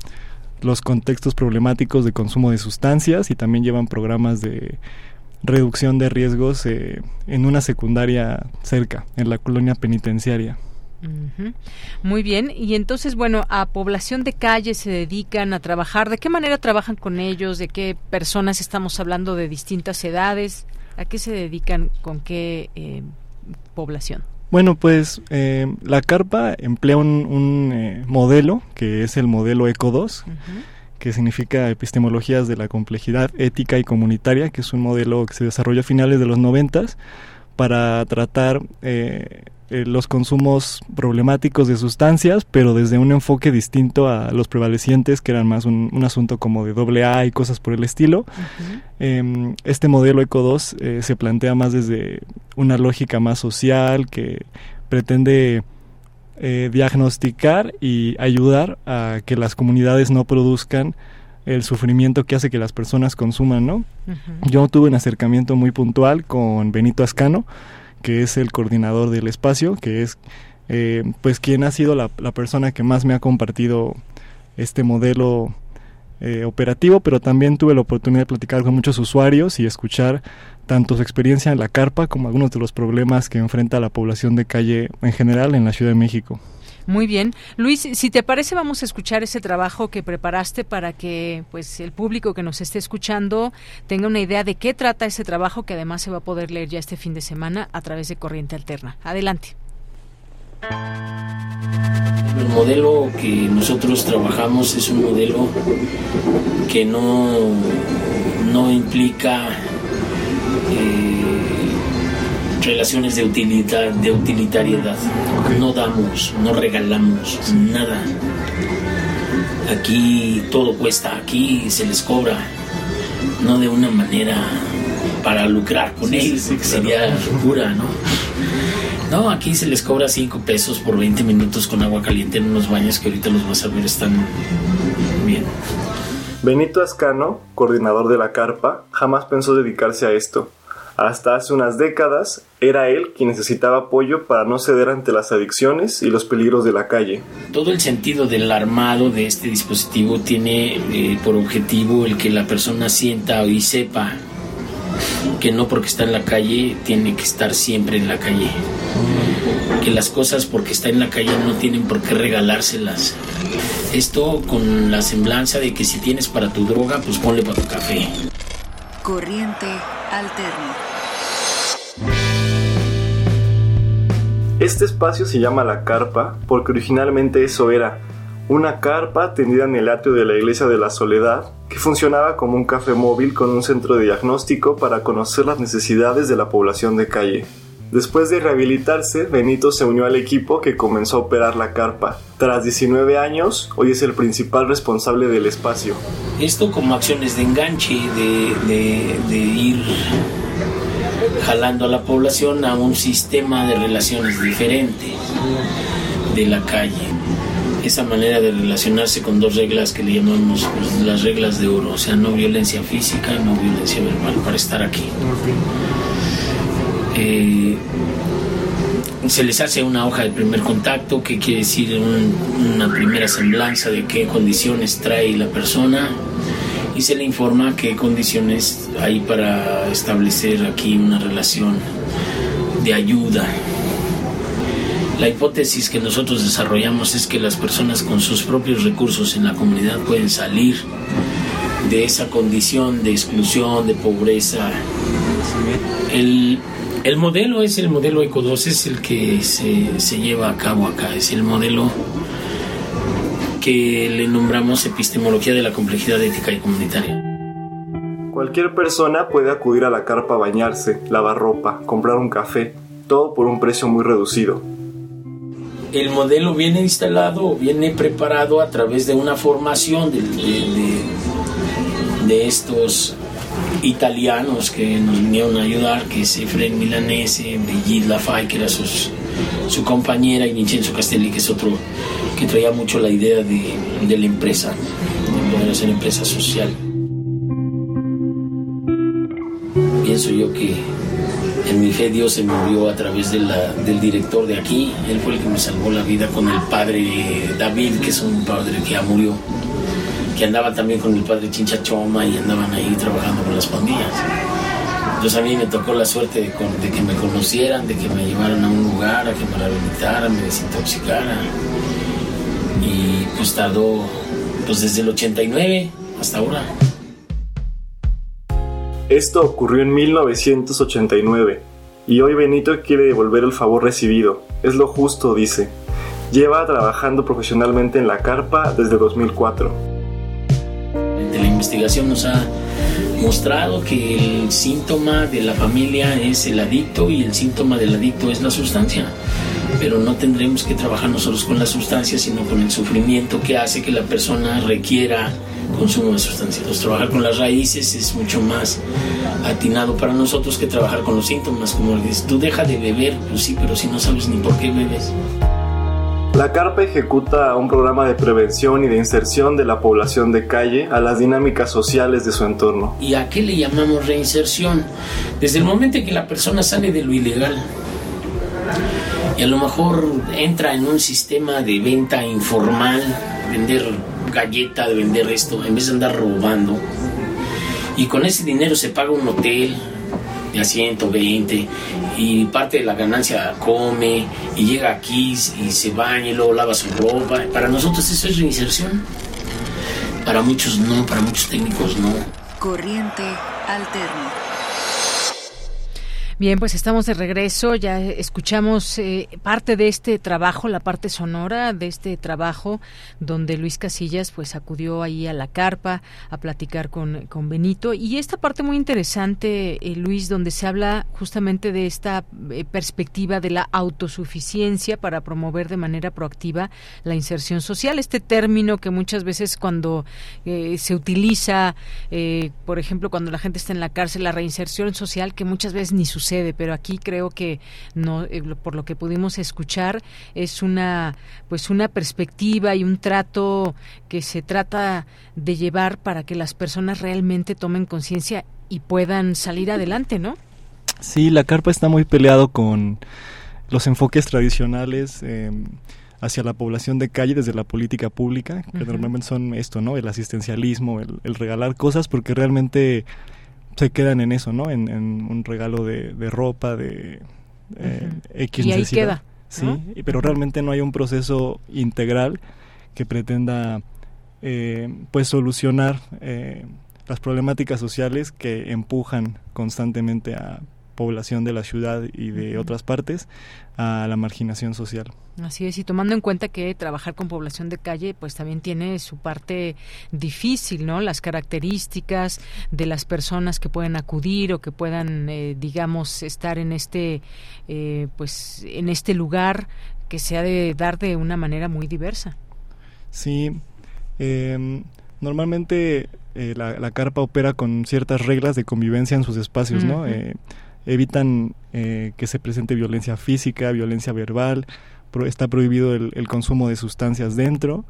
los contextos problemáticos de consumo de sustancias y también llevan programas de reducción de riesgos eh, en una secundaria cerca, en la colonia penitenciaria. Muy bien, y entonces, bueno, a población de calle se dedican a trabajar. ¿De qué manera trabajan con ellos? ¿De qué personas estamos hablando de distintas edades? ¿A qué se dedican? ¿Con qué eh, población? Bueno, pues eh, la carpa emplea un, eh, modelo que es el modelo ECO 2, que significa epistemologías de la complejidad ética y comunitaria, que es un modelo que se desarrolló a finales de los noventas para tratar eh, eh, los consumos problemáticos de sustancias, pero desde un enfoque distinto a los prevalecientes, que eran más un, asunto como de doble A y cosas por el estilo. Em, este modelo ECO 2 eh, se plantea más desde una lógica más social que pretende eh, diagnosticar y ayudar a que las comunidades no produzcan el sufrimiento que hace que las personas consuman, ¿no? Yo tuve un acercamiento muy puntual con Benito Ascano, que es el coordinador del espacio, que es eh, pues quien ha sido la, persona que más me ha compartido este modelo eh, operativo, pero también tuve la oportunidad de platicar con muchos usuarios y escuchar tanto su experiencia en la carpa como algunos de los problemas que enfrenta la población de calle en general en la Ciudad de México. Muy bien. Luis, si te parece, vamos a escuchar ese trabajo que preparaste para que pues el público que nos esté escuchando tenga una idea de qué trata ese trabajo que además se va a poder leer ya este fin de semana a través de Corriente Alterna. Adelante. El modelo que nosotros trabajamos es un modelo que no, no implica eh, relaciones de, utilidad, de utilitariedad. No damos, no regalamos nada. Aquí todo cuesta, aquí se les cobra, no de una manera para lucrar con ellos, que sería locura, ¿no? No, aquí se les cobra 5 pesos por 20 minutos con agua caliente en unos baños que ahorita los vas a ver están bien. Benito Ascano, coordinador de la carpa, jamás pensó dedicarse a esto. Hasta hace unas décadas era él quien necesitaba apoyo para no ceder ante las adicciones y los peligros de la calle. Todo el sentido del armado de este dispositivo tiene eh, por objetivo el que la persona sienta y sepa que no porque está en la calle tiene que estar siempre en la calle. Que las cosas porque está en la calle no tienen por qué regalárselas. Esto con la semblanza de que si tienes para tu droga, pues ponle para tu café. Corriente alterna. Este espacio se llama la carpa porque originalmente eso era, una carpa tendida en el atrio de la iglesia de la Soledad, que funcionaba como un café móvil con un centro de diagnóstico para conocer las necesidades de la población de calle. Después de rehabilitarse, Benito se unió al equipo que comenzó a operar la carpa. Tras 19 años, hoy es el principal responsable del espacio. Esto como acciones de enganche, de, de ir jalando a la población a un sistema de relaciones diferente de la calle. Esa manera de relacionarse con dos reglas que le llamamos pues, las reglas de oro, o sea, no violencia física y no violencia verbal, para estar aquí. Eh, se les hace una hoja de primer contacto, que quiere decir una primera semblanza de qué condiciones trae la persona, y se le informa qué condiciones hay para establecer aquí una relación de ayuda. La hipótesis que nosotros desarrollamos es que las personas con sus propios recursos en la comunidad pueden salir de esa condición de exclusión, de pobreza. El, el modelo es el modelo ECO 2, es el que se, se lleva a cabo acá, es el modelo que le nombramos epistemología de la complejidad ética y comunitaria. Cualquier persona puede acudir a la carpa a bañarse, lavar ropa, comprar un café, todo por un precio muy reducido. El modelo viene instalado, viene preparado a través de una formación de, de, estos italianos que nos vinieron a ayudar, que es Efraín Milanese, Brigitte Lafay, que era su compañera, y Vincenzo Castelli, que es otro que traía mucho la idea de, de la empresa, de poder hacer empresa social. Pienso yo que en mi fe Dios se movió a través de la, del director de aquí. Él fue el que me salvó la vida con el padre David, que es un padre que ya murió, que andaba también con el padre Chinchachoma y andaban ahí trabajando con las pandillas. Entonces a mí me tocó la suerte de, de, que me conocieran, de que me llevaran a un lugar, a que me rehabilitaran, me desintoxicaran y pues tardó pues desde el 89 hasta ahora. Esto ocurrió en 1989 y hoy Benito quiere devolver el favor recibido. Es lo justo, dice. Lleva trabajando profesionalmente en la carpa desde 2004. La investigación nos ha mostrado que el síntoma de la familia es el adicto y el síntoma del adicto es la sustancia pero no tendremos que trabajar nosotros con la sustancia, sino con el sufrimiento que hace que la persona requiera consumo de sustancias. Trabajar con las raíces es mucho más atinado para nosotros que trabajar con los síntomas, como dices, tú deja de beber, pues sí, pero si no sabes ni por qué bebes. La CARPA ejecuta un programa de prevención y de inserción de la población de calle a las dinámicas sociales de su entorno. ¿Y a qué le llamamos reinserción? Desde el momento en que la persona sale de lo ilegal, y a lo mejor entra en un sistema de venta informal, vender galleta, de vender esto, en vez de andar robando. Y con ese dinero se paga un hotel de a 120 y parte de la ganancia come y llega aquí y se baña y luego lava su ropa. Para nosotros eso es reinserción. Para muchos no, para muchos técnicos no. Corriente alterna. Bien, pues estamos de regreso, ya escuchamos eh, parte de este trabajo, la parte sonora de este trabajo, donde Luis Casillas pues acudió ahí a la carpa a platicar con, con Benito. Y esta parte muy interesante, eh, Luis, donde se habla justamente de esta eh, perspectiva de la autosuficiencia para promover de manera proactiva la inserción social. Este término que muchas veces cuando se utiliza, por ejemplo, cuando la gente está en la cárcel, la reinserción social, que muchas veces ni sus sucede, pero aquí creo que no, eh, por lo que pudimos escuchar es una, pues una perspectiva y un trato que se trata de llevar para que las personas realmente tomen conciencia y puedan salir adelante, ¿no? Sí, la carpa está muy peleado con los enfoques tradicionales. Eh, hacia la población de calle desde la política pública, que normalmente son esto, ¿no? El asistencialismo, el, regalar cosas, porque realmente se quedan en eso, ¿no? En, un regalo de, ropa, de eh, X Y ahí queda. Sí, pero realmente no hay un proceso integral que pretenda, eh, pues, solucionar eh, las problemáticas sociales que empujan constantemente a población de la ciudad y de otras partes a la marginación social. Así es, y tomando en cuenta que trabajar con población de calle pues también tiene su parte difícil, ¿no? Las características de las personas que pueden acudir o que puedan, eh, digamos, estar en este, eh, pues, en este lugar que se ha de dar de una manera muy diversa. Sí, em, normalmente eh, la, carpa opera con ciertas reglas de convivencia en sus espacios, ¿no? evitan eh, que se presente violencia física, violencia verbal, está prohibido el, consumo de sustancias dentro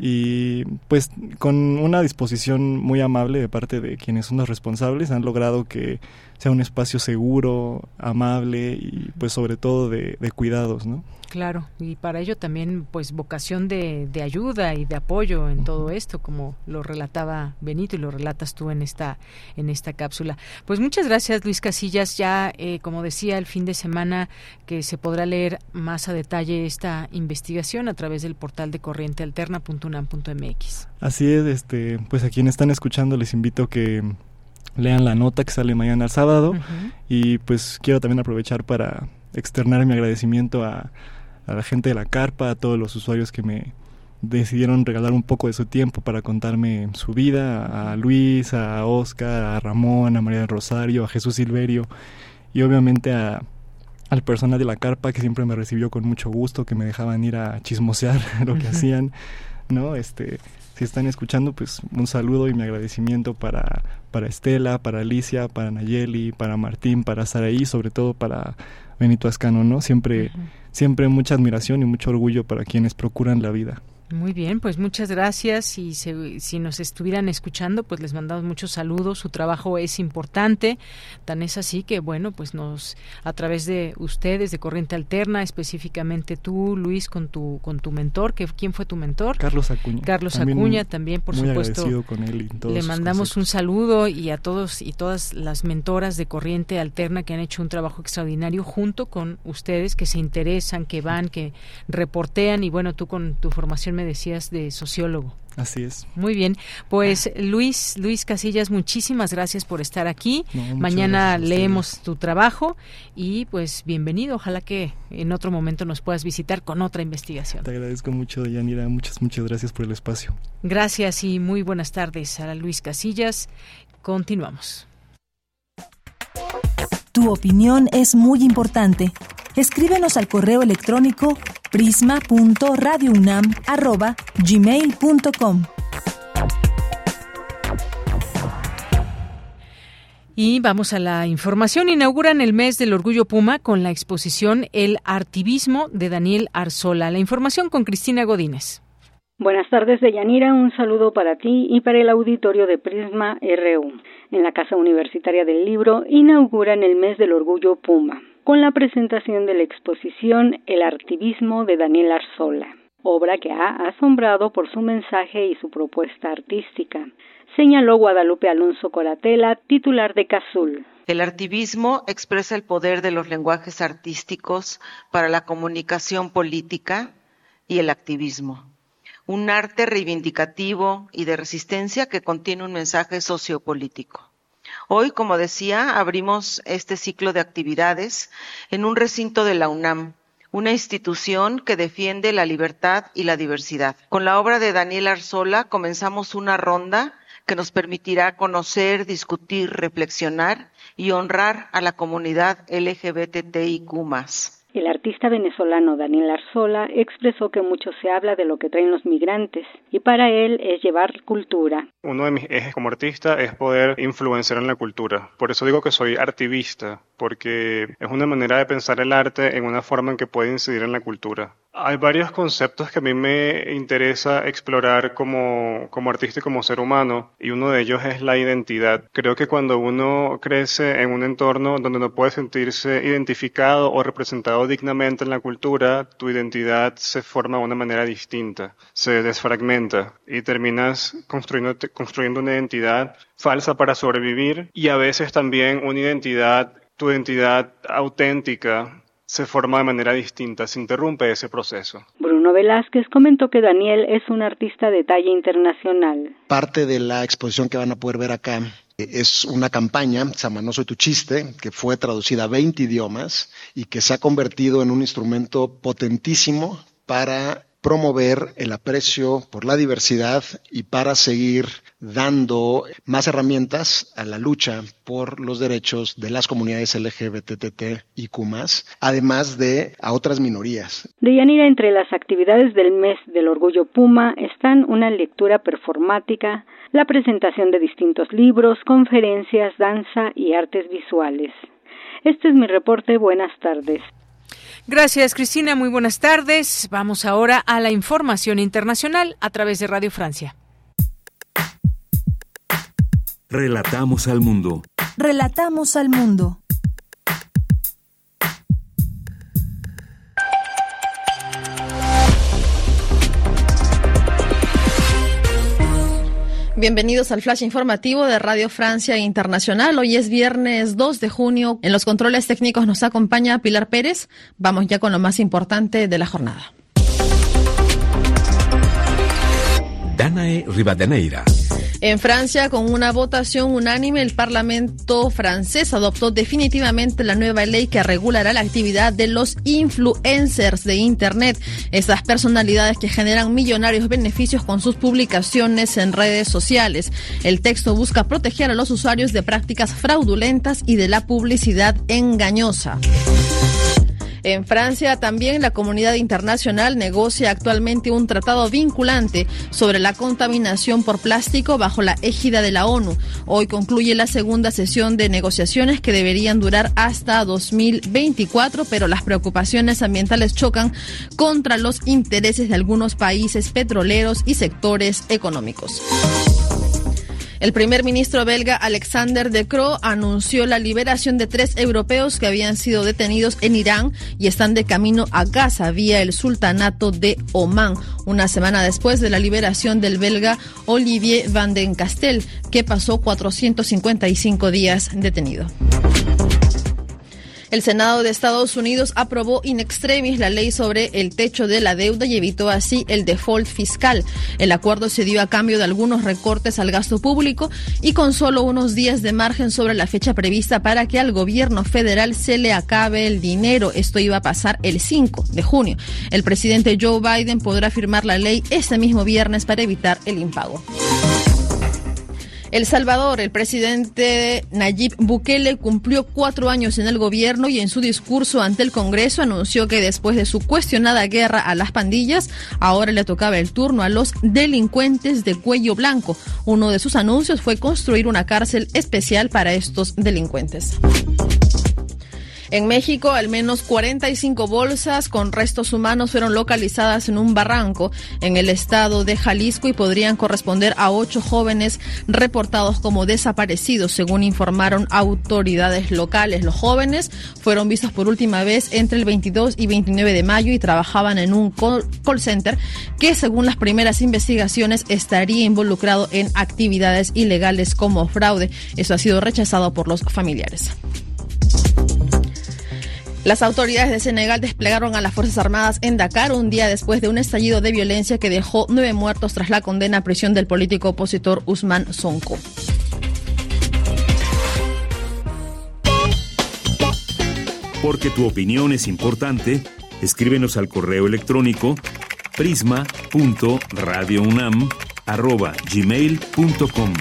y pues con una disposición muy amable de parte de quienes son los responsables han logrado que sea un espacio seguro, amable y pues sobre todo de, de cuidados, ¿no? Claro, y para ello también pues vocación de, de, ayuda y de apoyo en todo esto, como lo relataba Benito y lo relatas tú en esta en esta cápsula. Pues muchas gracias Luis Casillas, ya eh, como decía el fin de semana que se podrá leer más a detalle esta investigación a través del portal de corrientealterna.unam.mx. Así es, este pues a quienes están escuchando les invito que lean la nota que sale mañana al sábado. Y pues quiero también aprovechar para externar mi agradecimiento a a la gente de la carpa, a todos los usuarios que me decidieron regalar un poco de su tiempo para contarme su vida, a Luis, a Oscar, a Ramón, a María del Rosario, a Jesús Silverio y obviamente a, al personal de la carpa que siempre me recibió con mucho gusto, que me dejaban ir a chismosear lo que hacían, ¿no? Este, si están escuchando, pues un saludo y mi agradecimiento para, para Estela, para Alicia, para Nayeli, para Martín, para Saraí, sobre todo para Benito Ascano, ¿no? Siempre, siempre mucha admiración y mucho orgullo para quienes procuran la vida. Muy bien, pues muchas gracias y si nos estuvieran escuchando, pues les mandamos muchos saludos. Su trabajo es importante, tan es así que bueno, pues nos a través de ustedes de Corriente Alterna, específicamente tú, Luis, con tu con tu mentor, que quién fue tu mentor? Carlos Acuña. Carlos Acuña también, por supuesto. Con él y le mandamos un saludo y a todos y todas las mentoras de Corriente Alterna que han hecho un trabajo extraordinario junto con ustedes que se interesan, que van, que reportean y bueno, tú con tu formación decías de sociólogo. Así es. Muy bien. Pues Luis, Luis Casillas, muchísimas gracias por estar aquí. Mañana leemos tu trabajo y pues bienvenido. Ojalá que en otro momento nos puedas visitar con otra investigación. Te agradezco mucho, Yanira. Muchas, muchas gracias por el espacio. Gracias y muy buenas tardes a Luis Casillas. Continuamos. Tu opinión es muy importante. Escríbenos al correo electrónico prisma.radiounam@gmail.com. Y vamos a la información. Inauguran el mes del orgullo Puma con la exposición El Artivismo de Daniel Arzola. La información con Cristina Godínez. Buenas tardes, Deyanira. Un saludo para ti y para el auditorio de Prisma RU en la Casa Universitaria del Libro inauguran el mes del orgullo Puma, con la presentación de la exposición El artivismo de Daniel Arzola, obra que ha asombrado por su mensaje y su propuesta artística, señaló Guadalupe Alonso Coratela, titular de Cazul. El artivismo expresa el poder de los lenguajes artísticos para la comunicación política y el activismo un arte reivindicativo y de resistencia que contiene un mensaje sociopolítico. Hoy, como decía, abrimos este ciclo de actividades en un recinto de la UNAM, una institución que defiende la libertad y la diversidad. Con la obra de Daniel Arzola comenzamos una ronda que nos permitirá conocer, discutir, reflexionar y honrar a la comunidad LGBTIQ El artista venezolano Daniel Arzola expresó que mucho se habla de lo que traen los migrantes y para él es llevar cultura. Uno de mis ejes como artista es poder influenciar en la cultura. Por eso digo que soy artivista, porque es una manera de pensar el arte en una forma en que puede incidir en la cultura. Hay varios conceptos que a mí me interesa explorar como, como artista y como ser humano, y uno de ellos es la identidad. Creo que cuando uno crece en un entorno donde no puede sentirse identificado o representado dignamente en la cultura, tu identidad se forma de una manera distinta, se desfragmenta y terminas construyendo, construyendo una identidad falsa para sobrevivir y a veces también una identidad, tu identidad auténtica se forma de manera distinta, se interrumpe ese proceso. Bruno Velázquez comentó que Daniel es un artista de talla internacional. Parte de la exposición que van a poder ver acá eh, es una campaña, se llama No Soy Tu Chiste, que fue traducida a 20 idiomas y que se ha convertido en un instrumento potentísimo para promover el aprecio por la diversidad y para seguir dando más herramientas a la lucha por los derechos de las comunidades LGBTT y Q+, además de a otras minorías. De Yanira, entre las actividades del mes del orgullo Puma están una lectura performática, la presentación de distintos libros, conferencias, danza y artes visuales. Este es mi reporte. Buenas tardes. Gracias, Cristina. Muy buenas tardes. Vamos ahora a la información internacional a través de Radio Francia. Relatamos al mundo. Relatamos al mundo. Bienvenidos al flash informativo de Radio Francia Internacional. Hoy es viernes 2 de junio. En los controles técnicos nos acompaña Pilar Pérez. Vamos ya con lo más importante de la jornada. Danae Rivadeneira. En Francia, con una votación unánime, el Parlamento francés adoptó definitivamente la nueva ley que regulará la actividad de los influencers de Internet, esas personalidades que generan millonarios beneficios con sus publicaciones en redes sociales. El texto busca proteger a los usuarios de prácticas fraudulentas y de la publicidad engañosa. En Francia también la comunidad internacional negocia actualmente un tratado vinculante sobre la contaminación por plástico bajo la égida de la ONU. Hoy concluye la segunda sesión de negociaciones que deberían durar hasta 2024, pero las preocupaciones ambientales chocan contra los intereses de algunos países petroleros y sectores económicos. El primer ministro belga Alexander De Croo anunció la liberación de tres europeos que habían sido detenidos en Irán y están de camino a Gaza vía el sultanato de Omán, una semana después de la liberación del belga Olivier Van den Castel, que pasó 455 días detenido. El Senado de Estados Unidos aprobó in extremis la ley sobre el techo de la deuda y evitó así el default fiscal. El acuerdo se dio a cambio de algunos recortes al gasto público y con solo unos días de margen sobre la fecha prevista para que al gobierno federal se le acabe el dinero. Esto iba a pasar el 5 de junio. El presidente Joe Biden podrá firmar la ley este mismo viernes para evitar el impago. El Salvador, el presidente Nayib Bukele cumplió cuatro años en el gobierno y en su discurso ante el Congreso anunció que después de su cuestionada guerra a las pandillas, ahora le tocaba el turno a los delincuentes de cuello blanco. Uno de sus anuncios fue construir una cárcel especial para estos delincuentes. En México, al menos 45 bolsas con restos humanos fueron localizadas en un barranco en el estado de Jalisco y podrían corresponder a ocho jóvenes reportados como desaparecidos, según informaron autoridades locales. Los jóvenes fueron vistos por última vez entre el 22 y 29 de mayo y trabajaban en un call center que, según las primeras investigaciones, estaría involucrado en actividades ilegales como fraude. Eso ha sido rechazado por los familiares. Las autoridades de Senegal desplegaron a las Fuerzas Armadas en Dakar un día después de un estallido de violencia que dejó nueve muertos tras la condena a prisión del político opositor Usman Sonko. Porque tu opinión es importante, escríbenos al correo electrónico prisma.radiounam@gmail.com.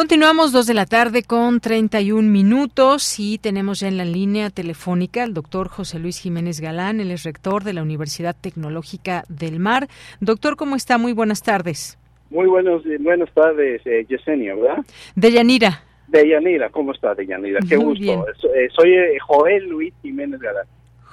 Continuamos dos de la tarde con 31 minutos y tenemos ya en la línea telefónica al doctor José Luis Jiménez Galán, él es rector de la Universidad Tecnológica del Mar. Doctor, ¿cómo está? Muy buenas tardes. Muy buenos, buenas tardes, eh, Yesenia, ¿verdad? De Yanira. De Yanira, ¿cómo está, De Yanira? Qué gusto. Eh, soy eh, Joel Luis Jiménez Galán.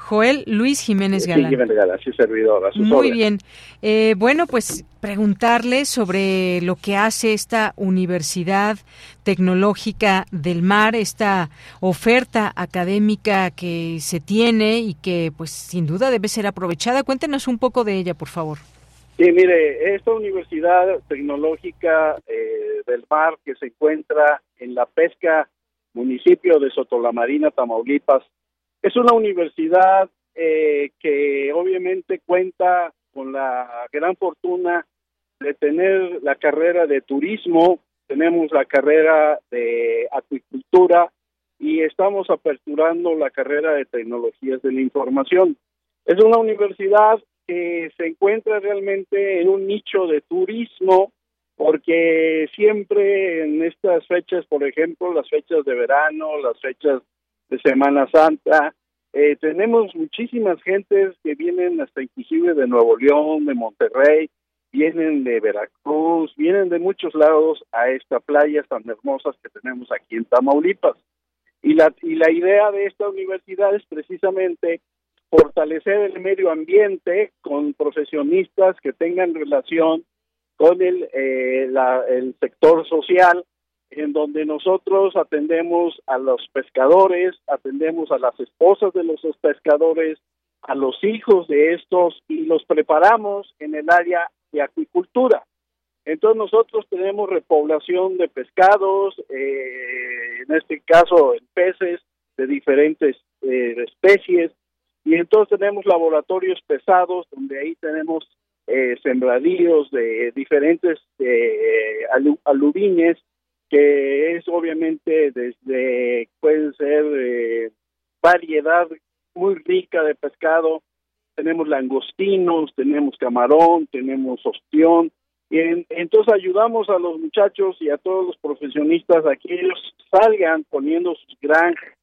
Joel Luis Jiménez Galán. Sí, Jiménez Galán, sí, servidor. Muy bien. Eh, bueno, pues preguntarle sobre lo que hace esta Universidad Tecnológica del Mar, esta oferta académica que se tiene y que, pues, sin duda debe ser aprovechada. Cuéntenos un poco de ella, por favor. Sí, mire, esta Universidad Tecnológica eh, del Mar que se encuentra en la pesca municipio de Sotolamarina, Tamaulipas, es una universidad eh, que obviamente cuenta con la gran fortuna de tener la carrera de turismo, tenemos la carrera de acuicultura y estamos aperturando la carrera de tecnologías de la información. Es una universidad que se encuentra realmente en un nicho de turismo porque siempre en estas fechas, por ejemplo, las fechas de verano, las fechas de Semana Santa. Eh, tenemos muchísimas gentes que vienen hasta inclusive de Nuevo León, de Monterrey, vienen de Veracruz, vienen de muchos lados a esta playa tan hermosas que tenemos aquí en Tamaulipas. Y la, y la idea de esta universidad es precisamente fortalecer el medio ambiente con profesionistas que tengan relación con el, eh, el sector social en donde nosotros atendemos a los pescadores, atendemos a las esposas de los pescadores, a los hijos de estos y los preparamos en el área de acuicultura. Entonces nosotros tenemos repoblación de pescados, eh, en este caso en peces de diferentes eh, especies, y entonces tenemos laboratorios pesados donde ahí tenemos eh, sembradíos de diferentes eh, aluvines que es obviamente desde, pueden ser eh, variedad muy rica de pescado, tenemos langostinos, tenemos camarón, tenemos ostión, y entonces ayudamos a los muchachos y a todos los profesionistas a que ellos salgan poniendo sus granjas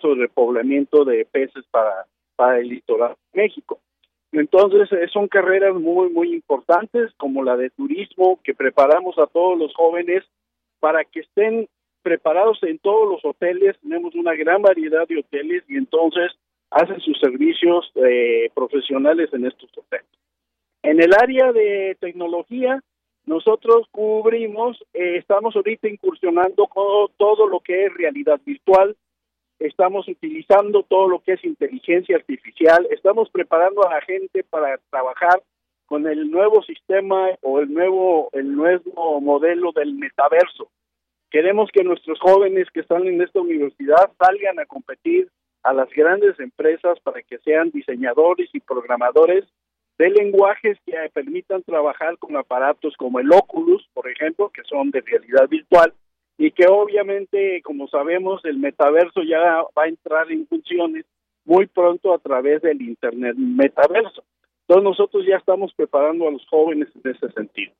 sobre repoblamiento de peces para, para el litoral de México. Entonces, eh, son carreras muy, muy importantes, como la de turismo, que preparamos a todos los jóvenes para que estén preparados en todos los hoteles. Tenemos una gran variedad de hoteles y entonces hacen sus servicios eh, profesionales en estos hoteles. En el área de tecnología, nosotros cubrimos, eh, estamos ahorita incursionando con todo lo que es realidad virtual, estamos utilizando todo lo que es inteligencia artificial, estamos preparando a la gente para trabajar con el nuevo sistema o el nuevo el nuevo modelo del metaverso. Queremos que nuestros jóvenes que están en esta universidad salgan a competir a las grandes empresas para que sean diseñadores y programadores de lenguajes que permitan trabajar con aparatos como el Oculus, por ejemplo, que son de realidad virtual, y que obviamente, como sabemos, el metaverso ya va a entrar en funciones muy pronto a través del Internet metaverso. Entonces nosotros ya estamos preparando a los jóvenes en ese sentido.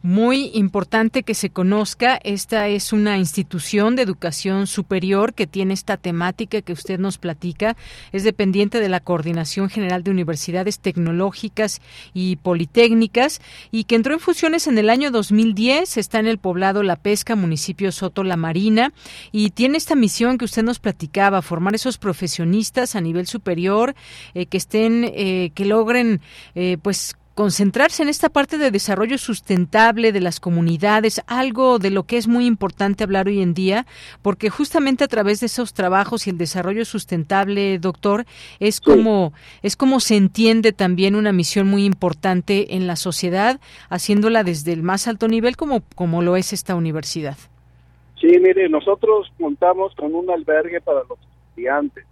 Muy importante que se conozca, esta es una institución de educación superior que tiene esta temática que usted nos platica, es dependiente de la Coordinación General de Universidades Tecnológicas y Politécnicas y que entró en funciones en el año 2010, está en el poblado La Pesca, municipio Soto La Marina y tiene esta misión que usted nos platicaba, formar esos profesionistas a nivel superior eh, que estén, eh, que logren eh, pues concentrarse en esta parte de desarrollo sustentable de las comunidades, algo de lo que es muy importante hablar hoy en día, porque justamente a través de esos trabajos y el desarrollo sustentable, doctor, es como es como se entiende también una misión muy importante en la sociedad, haciéndola desde el más alto nivel como como lo es esta universidad. Sí, mire, nosotros contamos con un albergue para los estudiantes.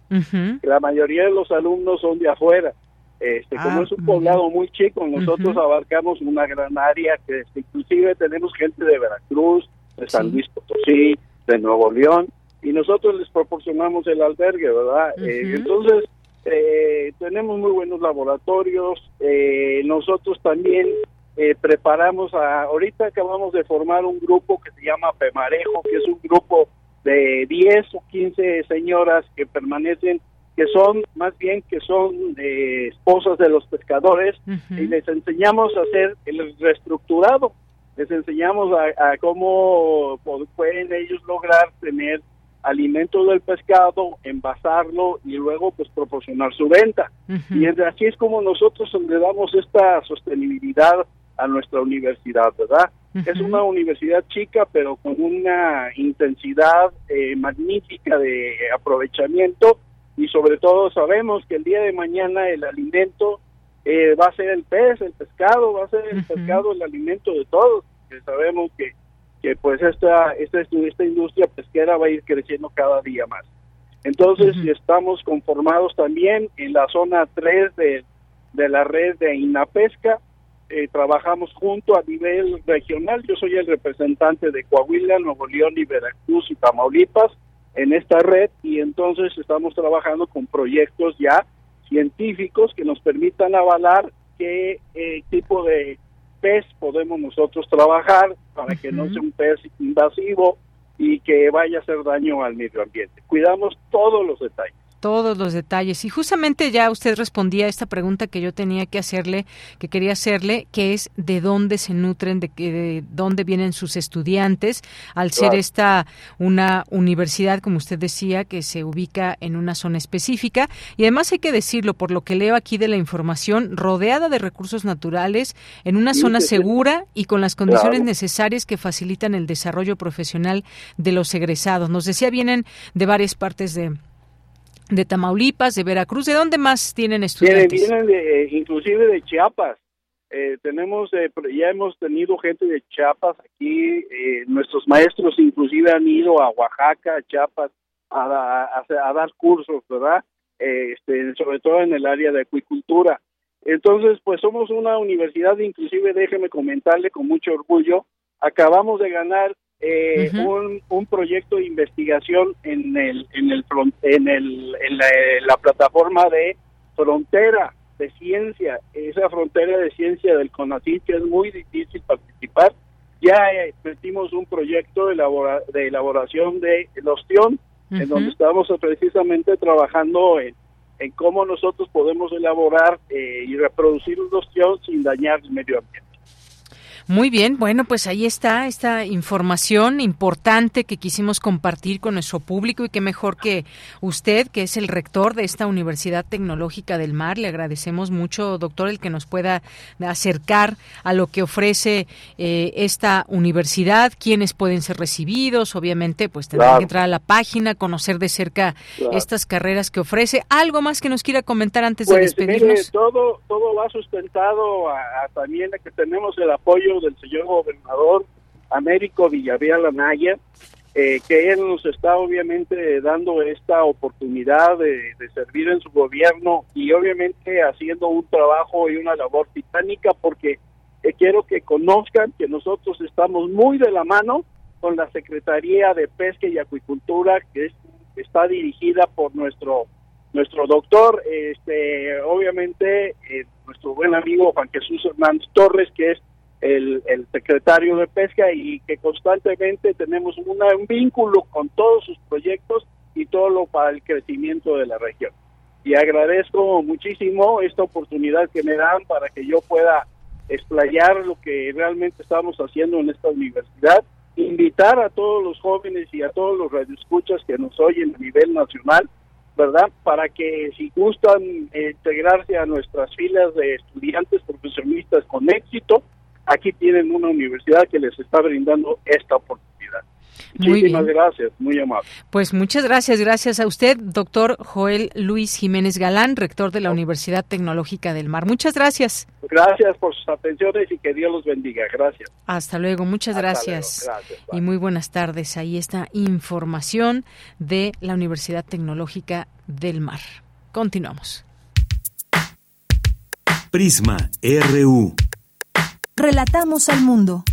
La mayoría de los alumnos son de afuera este, como ah, es un poblado muy chico, nosotros abarcamos una gran área que este, inclusive tenemos gente de Veracruz, de San Luis Potosí, de Nuevo León, y nosotros les proporcionamos el albergue, ¿verdad? Eh, entonces, eh, tenemos muy buenos laboratorios, eh, nosotros también eh, preparamos a, ahorita acabamos de formar un grupo que se llama Pemarejo, que es un grupo de 10 o 15 señoras que permanecen, que son más bien que son eh, esposas de los pescadores y les enseñamos a hacer el reestructurado, les enseñamos a, a cómo pueden ellos lograr tener alimento del pescado, envasarlo y luego pues proporcionar su venta. Y así es como nosotros le damos esta sostenibilidad a nuestra universidad, ¿verdad? Es una universidad chica, pero con una intensidad eh, magnífica de aprovechamiento y sobre todo sabemos que el día de mañana el alimento eh, va a ser el pez, el pescado, va a ser el pescado el alimento de todos, que sabemos que, que pues esta, esta, esta industria pesquera va a ir creciendo cada día más. Entonces estamos conformados también en la zona 3 de, de la red de INAPESCA, eh, trabajamos junto a nivel regional. Yo soy el representante de Coahuila, Nuevo León y Veracruz y Tamaulipas en esta red y entonces estamos trabajando con proyectos ya científicos que nos permitan avalar qué eh, tipo de pez podemos nosotros trabajar para que no sea un pez invasivo y que vaya a hacer daño al medio ambiente. Cuidamos todos los detalles todos los detalles. Y justamente ya usted respondía a esta pregunta que yo tenía que hacerle, que quería hacerle, que es de dónde se nutren, de, de dónde vienen sus estudiantes, al ser esta una universidad, como usted decía, que se ubica en una zona específica. Y además hay que decirlo, por lo que leo aquí de la información, rodeada de recursos naturales, en una zona segura y con las condiciones necesarias que facilitan el desarrollo profesional de los egresados. Nos decía, vienen de varias partes de de Tamaulipas, de Veracruz. ¿De dónde más tienen estudiantes? Vienen, de, eh, inclusive de Chiapas. Eh, tenemos eh, ya hemos tenido gente de Chiapas aquí. nuestros maestros inclusive han ido a Oaxaca, a Chiapas, a, a, dar cursos, ¿verdad? este, sobre todo en el área de acuicultura. Entonces, pues somos una universidad, inclusive déjeme comentarle con mucho orgullo, acabamos de ganar eh, un, un, proyecto de investigación en el en el en el en la, plataforma de frontera de ciencia. Esa frontera de ciencia del CONACYT que es muy difícil participar. Ya eh, metimos un proyecto de, de elaboración de ostión en donde estamos precisamente trabajando en, en cómo nosotros podemos elaborar eh, y reproducir un ostión sin dañar el medio ambiente muy bien, bueno, pues ahí está esta información importante que quisimos compartir con nuestro público y qué mejor que usted, que es el rector de esta Universidad Tecnológica del Mar. Le agradecemos mucho, doctor, el que nos pueda acercar a lo que ofrece eh, esta universidad, quiénes pueden ser recibidos, obviamente, pues tendrán que entrar a la página, conocer de cerca estas carreras que ofrece. ¿Algo más que nos quiera comentar antes de pues, despedirnos? todo, todo va sustentado a, a también a que tenemos el apoyo del señor gobernador Américo Villarreal Anaya, eh, que él nos está obviamente dando esta oportunidad de, servir en su gobierno y obviamente haciendo un trabajo y una labor titánica porque eh, quiero que conozcan que nosotros estamos muy de la mano con la Secretaría de Pesca y Acuicultura que está dirigida por nuestro nuestro doctor, este obviamente eh, nuestro buen amigo Juan Jesús Hernández Torres, que es el, secretario de Pesca y que constantemente tenemos un vínculo con todos sus proyectos y todo lo para el crecimiento de la región. Y agradezco muchísimo esta oportunidad que me dan para que yo pueda explayar lo que realmente estamos haciendo en esta universidad, invitar a todos los jóvenes y a todos los radioescuchas que nos oyen a nivel nacional, ¿verdad? Para que si gustan integrarse a nuestras filas de estudiantes profesionistas con éxito, aquí tienen una universidad que les está brindando esta oportunidad. Muchísimas gracias, muy amable. Pues muchas gracias, gracias a usted, doctor Joel Luis Jiménez Galán, rector de la Universidad Tecnológica del Mar. Muchas gracias. Gracias por sus atenciones y que Dios los bendiga. Gracias. Hasta luego, muchas gracias. y muy buenas tardes. Ahí está información de la Universidad Tecnológica del Mar. Continuamos. Prisma RU. Relatamos al mundo.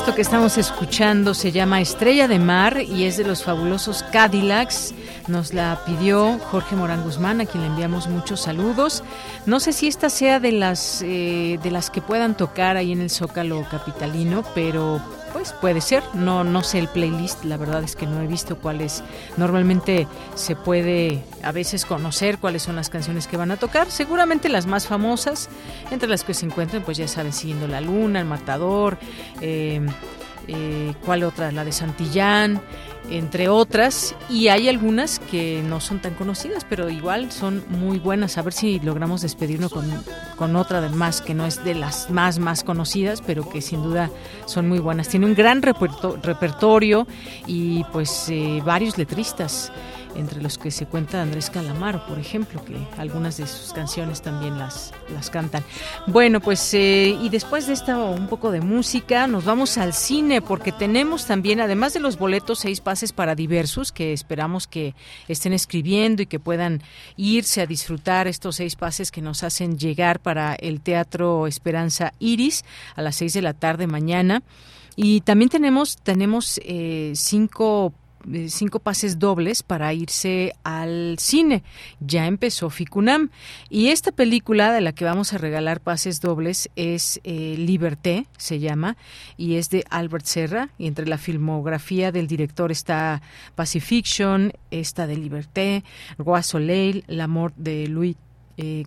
Esto que estamos escuchando se llama Estrella de Mar y es de los fabulosos Cadillacs. Nos la pidió Jorge Morán Guzmán, a quien le enviamos muchos saludos. No sé si esta sea de las eh, de las que puedan tocar ahí en el Zócalo capitalino, pero pues puede ser. No no sé el playlist, la verdad es que no he visto cuáles. Normalmente se puede a veces conocer cuáles son las canciones que van a tocar. Seguramente las más famosas, entre las que se encuentran, pues ya saben, siguiendo la luna, el matador. Eh, eh, ¿Cuál otra? La de Santillán, entre otras. Y hay algunas que no son tan conocidas, pero igual son muy buenas. A ver si logramos despedirnos con, con otra de más, que no es de las más, más conocidas, pero que sin duda son muy buenas. Tiene un gran repertorio y pues eh, varios letristas entre los que se cuenta Andrés Calamaro, por ejemplo, que algunas de sus canciones también las, las cantan. Bueno, pues eh, y después de esta un poco de música, nos vamos al cine porque tenemos también, además de los boletos, seis pases para diversos que esperamos que estén escribiendo y que puedan irse a disfrutar estos seis pases que nos hacen llegar para el Teatro Esperanza Iris a las seis de la tarde mañana. Y también tenemos, tenemos eh, cinco cinco pases dobles para irse al cine. Ya empezó Ficunam. Y esta película de la que vamos a regalar pases dobles es eh, Liberté, se llama, y es de Albert Serra. Y entre la filmografía del director está Pacifiction, esta de Liberté, Roi Soleil, La de Louis eh,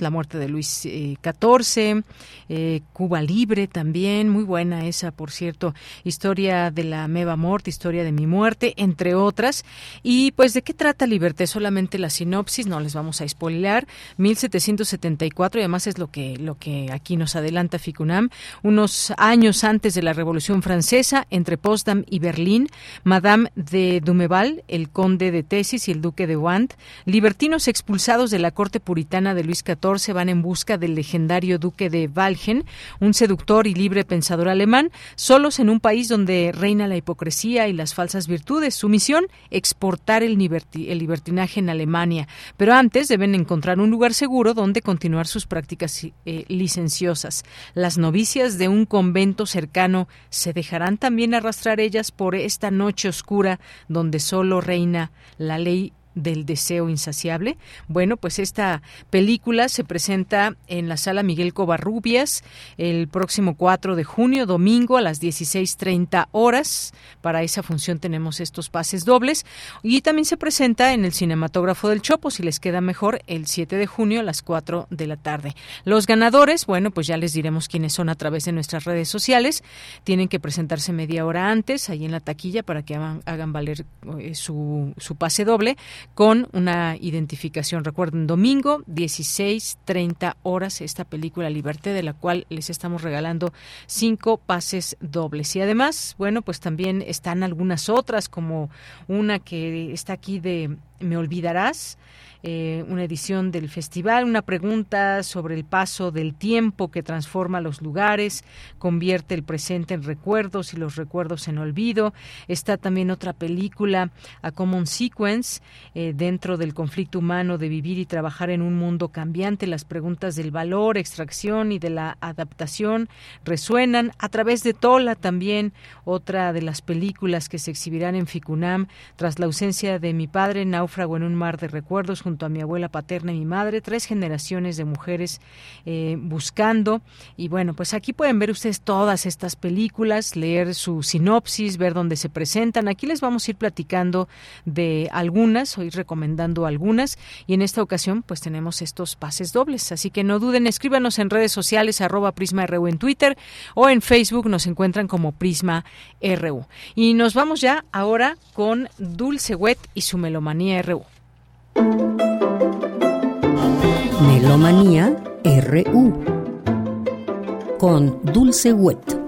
la muerte de Luis XIV, eh, eh, Cuba Libre también, muy buena esa, por cierto, historia de la Meva Mort, historia de mi muerte, entre otras. Y pues, ¿de qué trata Liberté? Solamente la sinopsis, no les vamos a spoilear. 1774, y además es lo que, lo que aquí nos adelanta Ficunam, unos años antes de la Revolución Francesa, entre Potsdam y Berlín, Madame de Dumeval, el conde de Tesis y el duque de Wand, libertinos expulsados de la corte puritana de Luis XIV van en busca del legendario duque de Walgen, un seductor y libre pensador alemán, solos en un país donde reina la hipocresía y las falsas virtudes. Su misión, exportar el, libertinaje en Alemania, pero antes deben encontrar un lugar seguro donde continuar sus prácticas eh, licenciosas. Las novicias de un convento cercano se dejarán también arrastrar ellas por esta noche oscura donde solo reina la ley del deseo insaciable. Bueno, pues esta película se presenta en la sala Miguel Covarrubias el próximo 4 de junio, domingo a las 16.30 horas. Para esa función tenemos estos pases dobles. Y también se presenta en el Cinematógrafo del Chopo, si les queda mejor, el 7 de junio a las 4 de la tarde. Los ganadores, bueno, pues ya les diremos quiénes son a través de nuestras redes sociales. Tienen que presentarse media hora antes, ahí en la taquilla, para que hagan, valer eh, su, su pase doble con una identificación. Recuerden, domingo, 16, 30 horas, esta película Liberté, de la cual les estamos regalando cinco pases dobles. Y además, bueno, pues también están algunas otras, como una que está aquí de Me Olvidarás eh, una edición del festival, una pregunta sobre el paso del tiempo que transforma los lugares, convierte el presente en recuerdos y los recuerdos en olvido. Está también otra película, A Common Sequence, eh, dentro del conflicto humano de vivir y trabajar en un mundo cambiante. Las preguntas del valor, extracción y de la adaptación resuenan a través de Tola también, otra de las películas que se exhibirán en Ficunam tras la ausencia de mi padre, náufrago en un mar de recuerdos junto a mi abuela paterna y mi madre, tres generaciones de mujeres eh, buscando. Y bueno, pues aquí pueden ver ustedes todas estas películas, leer su sinopsis, ver dónde se presentan. Aquí les vamos a ir platicando de algunas, ir recomendando algunas. Y en esta ocasión, pues tenemos estos pases dobles. Así que no duden, escríbanos en redes sociales, arroba Prisma RU en Twitter o en Facebook nos encuentran como Prisma RU. Y nos vamos ya ahora con Dulce Wet y su Melomanía Melomanía RU con Dulce Wet.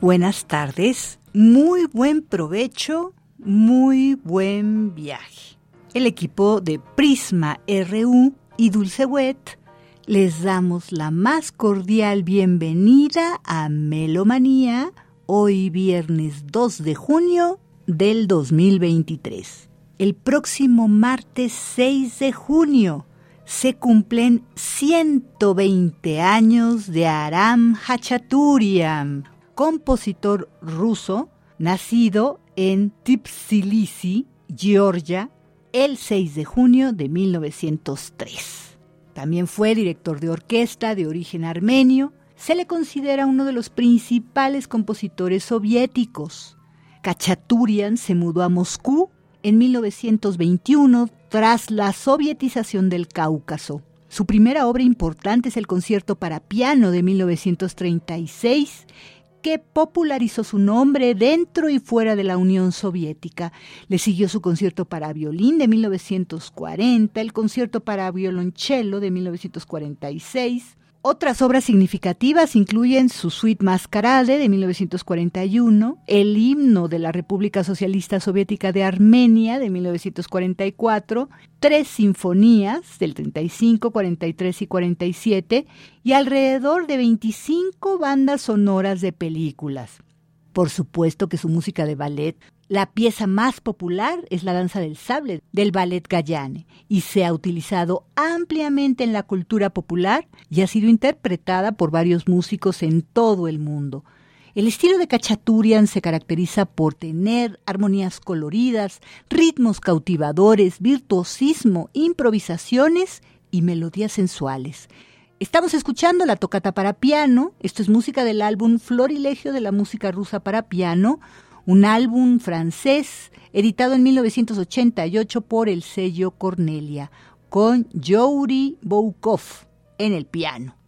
Buenas tardes, muy buen provecho, muy buen viaje. El equipo de Prisma RU y Dulce Wet les damos la más cordial bienvenida a Melomanía hoy viernes 2 de junio del 2023. El próximo martes 6 de junio se cumplen 120 años de Aram Hachaturian, compositor ruso nacido en Tbilisi, Georgia, el 6 de junio de 1903. También fue director de orquesta de origen armenio. Se le considera uno de los principales compositores soviéticos. Kachaturian se mudó a Moscú en 1921 tras la sovietización del Cáucaso. Su primera obra importante es el concierto para piano de 1936, que popularizó su nombre dentro y fuera de la Unión Soviética. Le siguió su concierto para violín de 1940, el concierto para violonchelo de 1946, otras obras significativas incluyen su suite Mascarade de 1941, el himno de la República Socialista Soviética de Armenia de 1944, tres sinfonías del 35, 43 y 47 y alrededor de 25 bandas sonoras de películas. Por supuesto que su música de ballet la pieza más popular es la danza del sable del ballet Gayane y se ha utilizado ampliamente en la cultura popular y ha sido interpretada por varios músicos en todo el mundo. El estilo de Cachaturian se caracteriza por tener armonías coloridas, ritmos cautivadores, virtuosismo, improvisaciones y melodías sensuales. Estamos escuchando la tocata para piano, esto es música del álbum Florilegio de la música rusa para piano, un álbum francés editado en 1988 por el sello Cornelia, con Yuri Boukov en el piano.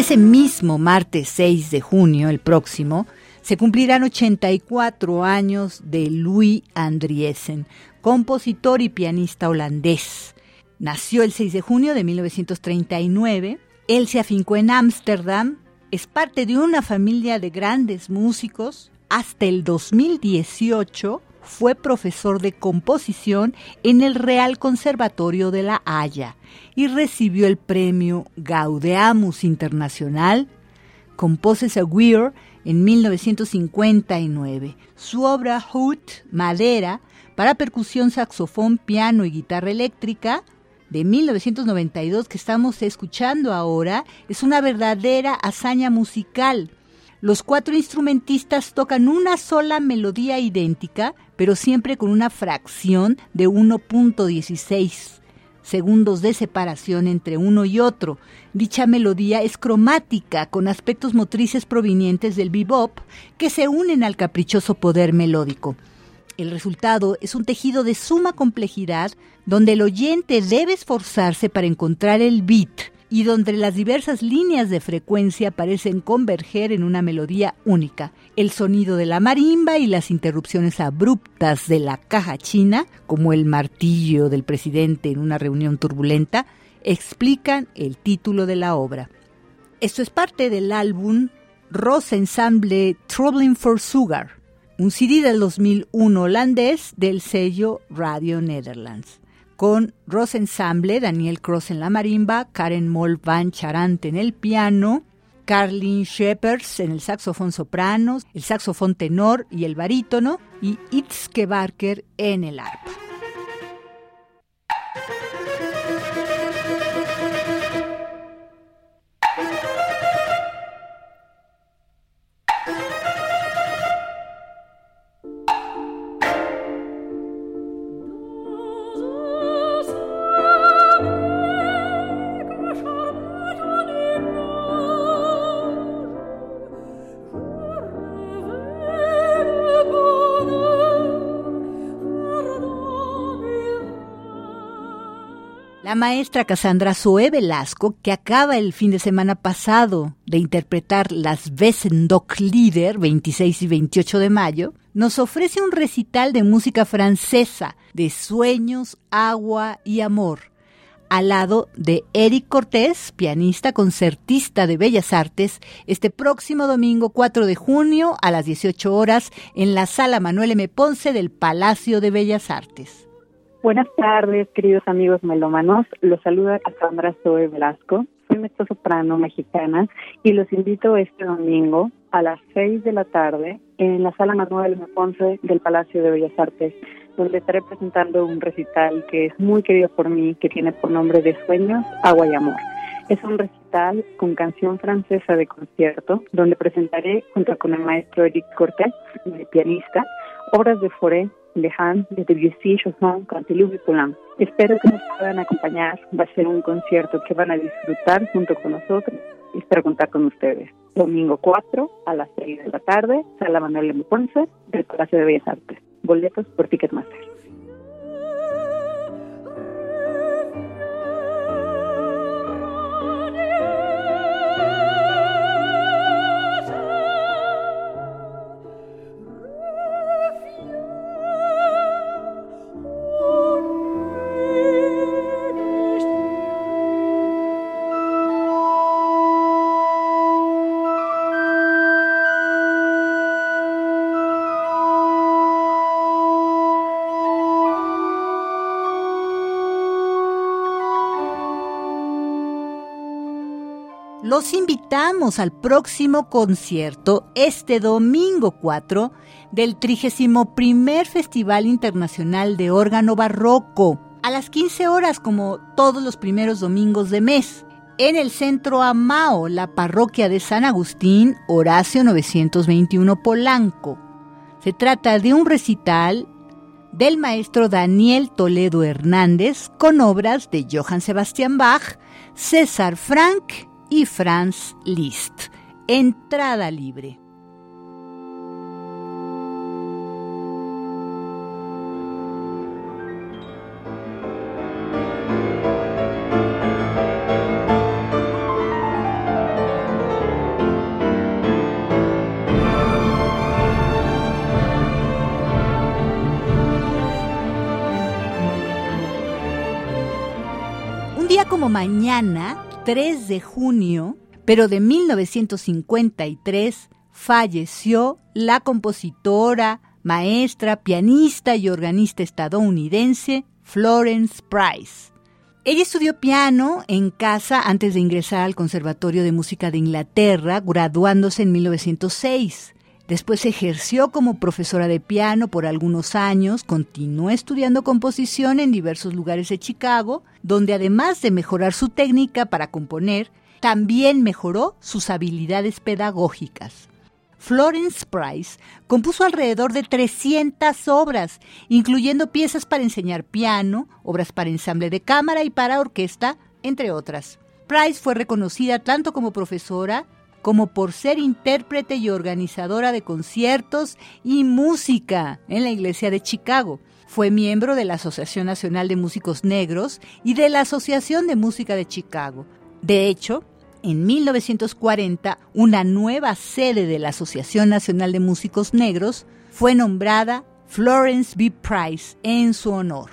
Ese mismo martes 6 de junio, el próximo, se cumplirán 84 años de Louis Andriessen, compositor y pianista holandés. Nació el 6 de junio de 1939. Él se afincó en Ámsterdam. Es parte de una familia de grandes músicos. Hasta el 2018 fue profesor de composición en el Real Conservatorio de La Haya y recibió el premio Gaudeamus Internacional. Composes a Weir en 1959. Su obra Hoot, Madera, para percusión, saxofón, piano y guitarra eléctrica, de 1992 que estamos escuchando ahora, es una verdadera hazaña musical los cuatro instrumentistas tocan una sola melodía idéntica, pero siempre con una fracción de 1.16 segundos de separación entre uno y otro. Dicha melodía es cromática, con aspectos motrices provenientes del bebop que se unen al caprichoso poder melódico. El resultado es un tejido de suma complejidad donde el oyente debe esforzarse para encontrar el beat y donde las diversas líneas de frecuencia parecen converger en una melodía única. El sonido de la marimba y las interrupciones abruptas de la caja china, como el martillo del presidente en una reunión turbulenta, explican el título de la obra. Esto es parte del álbum Ross Ensemble Troubling for Sugar, un CD del 2001 holandés del sello Radio Netherlands con Ross Ensemble, Daniel Cross en la marimba, Karen Moll Van Charant en el piano, Carlin Shepers en el saxofón soprano, el saxofón tenor y el barítono, y Itzke Barker en el arpa. La maestra Cassandra Zoe Velasco, que acaba el fin de semana pasado de interpretar las Wesendonck-Lieder 26 y 28 de mayo, nos ofrece un recital de música francesa de sueños, agua y amor, al lado de Eric Cortés, pianista concertista de Bellas Artes, este próximo domingo 4 de junio a las 18 horas en la sala Manuel M. Ponce del Palacio de Bellas Artes. Buenas tardes, queridos amigos melómanos. Los saluda Cassandra Zoe Velasco. Soy soprano mexicana y los invito este domingo a las 6 de la tarde en la sala Manuel. Ponce del Palacio de Bellas Artes, donde estaré presentando un recital que es muy querido por mí, que tiene por nombre de Sueños, Agua y Amor. Es un recital con canción francesa de concierto, donde presentaré, junto con el maestro Eric Cortés, de pianista, obras de Foré, de Han, de Debussy, Chopin, Cantilou y. Espero que nos puedan acompañar. Va a ser un concierto que van a disfrutar junto con nosotros espero contar con ustedes. Domingo 4 a las 6 de la tarde, Sala Manuel M. Ponce, del Palacio de Bellas Artes. Boletos por Ticketmaster. Al próximo concierto este domingo 4 del 31 Festival Internacional de Órgano Barroco a las 15 horas como todos los primeros domingos de mes en el centro Amao, la parroquia de San Agustín, Horacio 921 Polanco. Se trata de un recital del maestro Daniel Toledo Hernández con obras de Johann Sebastian Bach, César Frank y Franz Liszt. Entrada libre. Un día como mañana, 3 de junio, pero de 1953, falleció la compositora, maestra, pianista y organista estadounidense Florence Price. Ella estudió piano en casa antes de ingresar al Conservatorio de Música de Inglaterra, graduándose en 1906. Después ejerció como profesora de piano por algunos años, continuó estudiando composición en diversos lugares de Chicago, donde además de mejorar su técnica para componer, también mejoró sus habilidades pedagógicas. Florence Price compuso alrededor de 300 obras, incluyendo piezas para enseñar piano, obras para ensamble de cámara y para orquesta, entre otras. Price fue reconocida tanto como profesora como por ser intérprete y organizadora de conciertos y música en la Iglesia de Chicago. Fue miembro de la Asociación Nacional de Músicos Negros y de la Asociación de Música de Chicago. De hecho, en 1940, una nueva sede de la Asociación Nacional de Músicos Negros fue nombrada Florence B. Price en su honor.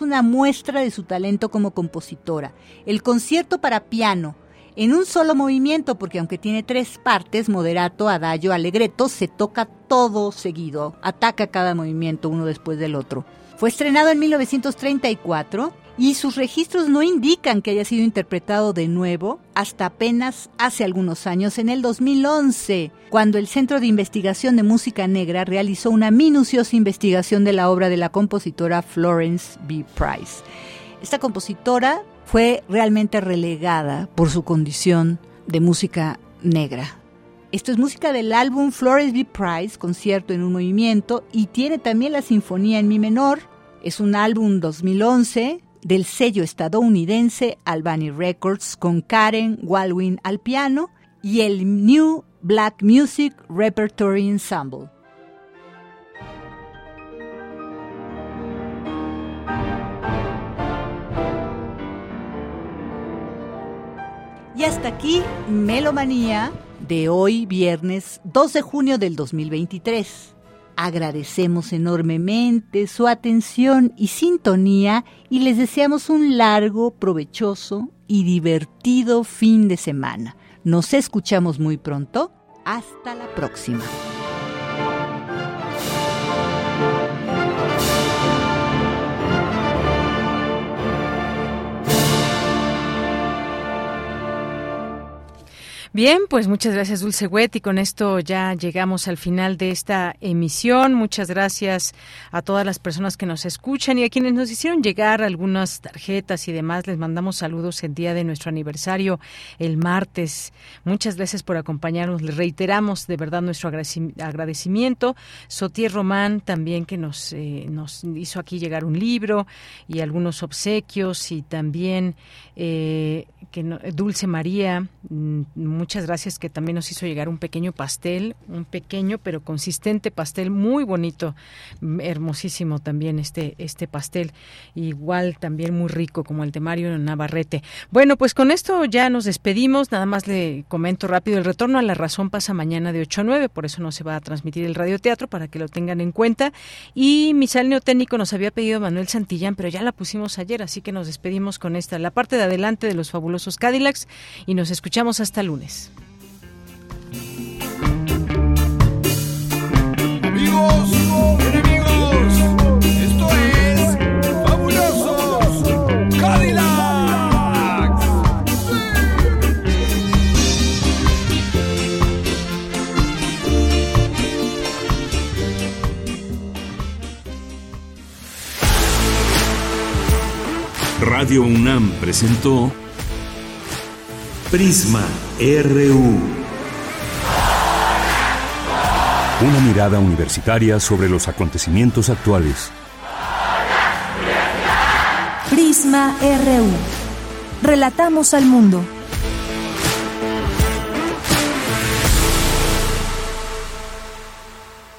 Una muestra de su talento como compositora. El concierto para piano, en un solo movimiento, porque aunque tiene tres partes, moderato, adagio, allegretto, se toca todo seguido, ataca cada movimiento uno después del otro. Fue estrenado en 1934 y sus registros no indican que haya sido interpretado de nuevo hasta apenas hace algunos años, en el 2011, cuando el Centro de Investigación de Música Negra realizó una minuciosa investigación de la obra de la compositora Florence B. Price. Esta compositora fue realmente relegada por su condición de música negra. Esto es música del álbum Flores B. Price, concierto en un movimiento, y tiene también la Sinfonía en Mi menor. Es un álbum 2011 del sello estadounidense Albany Records con Karen Walwin al piano y el New Black Music Repertory Ensemble. Y hasta aquí, Melomanía de hoy, viernes 2 de junio del 2023. Agradecemos enormemente su atención y sintonía y les deseamos un largo, provechoso y divertido fin de semana. Nos escuchamos muy pronto. Hasta la próxima. Bien, pues muchas gracias Dulce Wet y con esto ya llegamos al final de esta emisión. Muchas gracias a todas las personas que nos escuchan y a quienes nos hicieron llegar algunas tarjetas y demás. Les mandamos saludos el día de nuestro aniversario el martes. Muchas gracias por acompañarnos. Les reiteramos de verdad nuestro agradecimiento. Sotier Román también que nos, eh, nos hizo aquí llegar un libro y algunos obsequios y también eh, que Dulce María mm, muchas gracias que también nos hizo llegar un pequeño pastel, un pequeño pero consistente pastel muy bonito, hermosísimo también este este pastel, igual también muy rico como el de Mario Navarrete. Bueno, pues con esto ya nos despedimos, nada más le comento rápido, el retorno a la razón pasa mañana de 8 a 9, por eso no se va a transmitir el radioteatro para que lo tengan en cuenta y misalneo técnico nos había pedido Manuel Santillán, pero ya la pusimos ayer, así que nos despedimos con esta, la parte de adelante de los fabulosos Cadillacs y nos escuchamos hasta lunes. Amigos, enemigos, esto es Fabulosos Cadillacs. Radio UNAM presentó Prisma RU. Una mirada universitaria sobre los acontecimientos actuales. Prisma RU. Relatamos al mundo.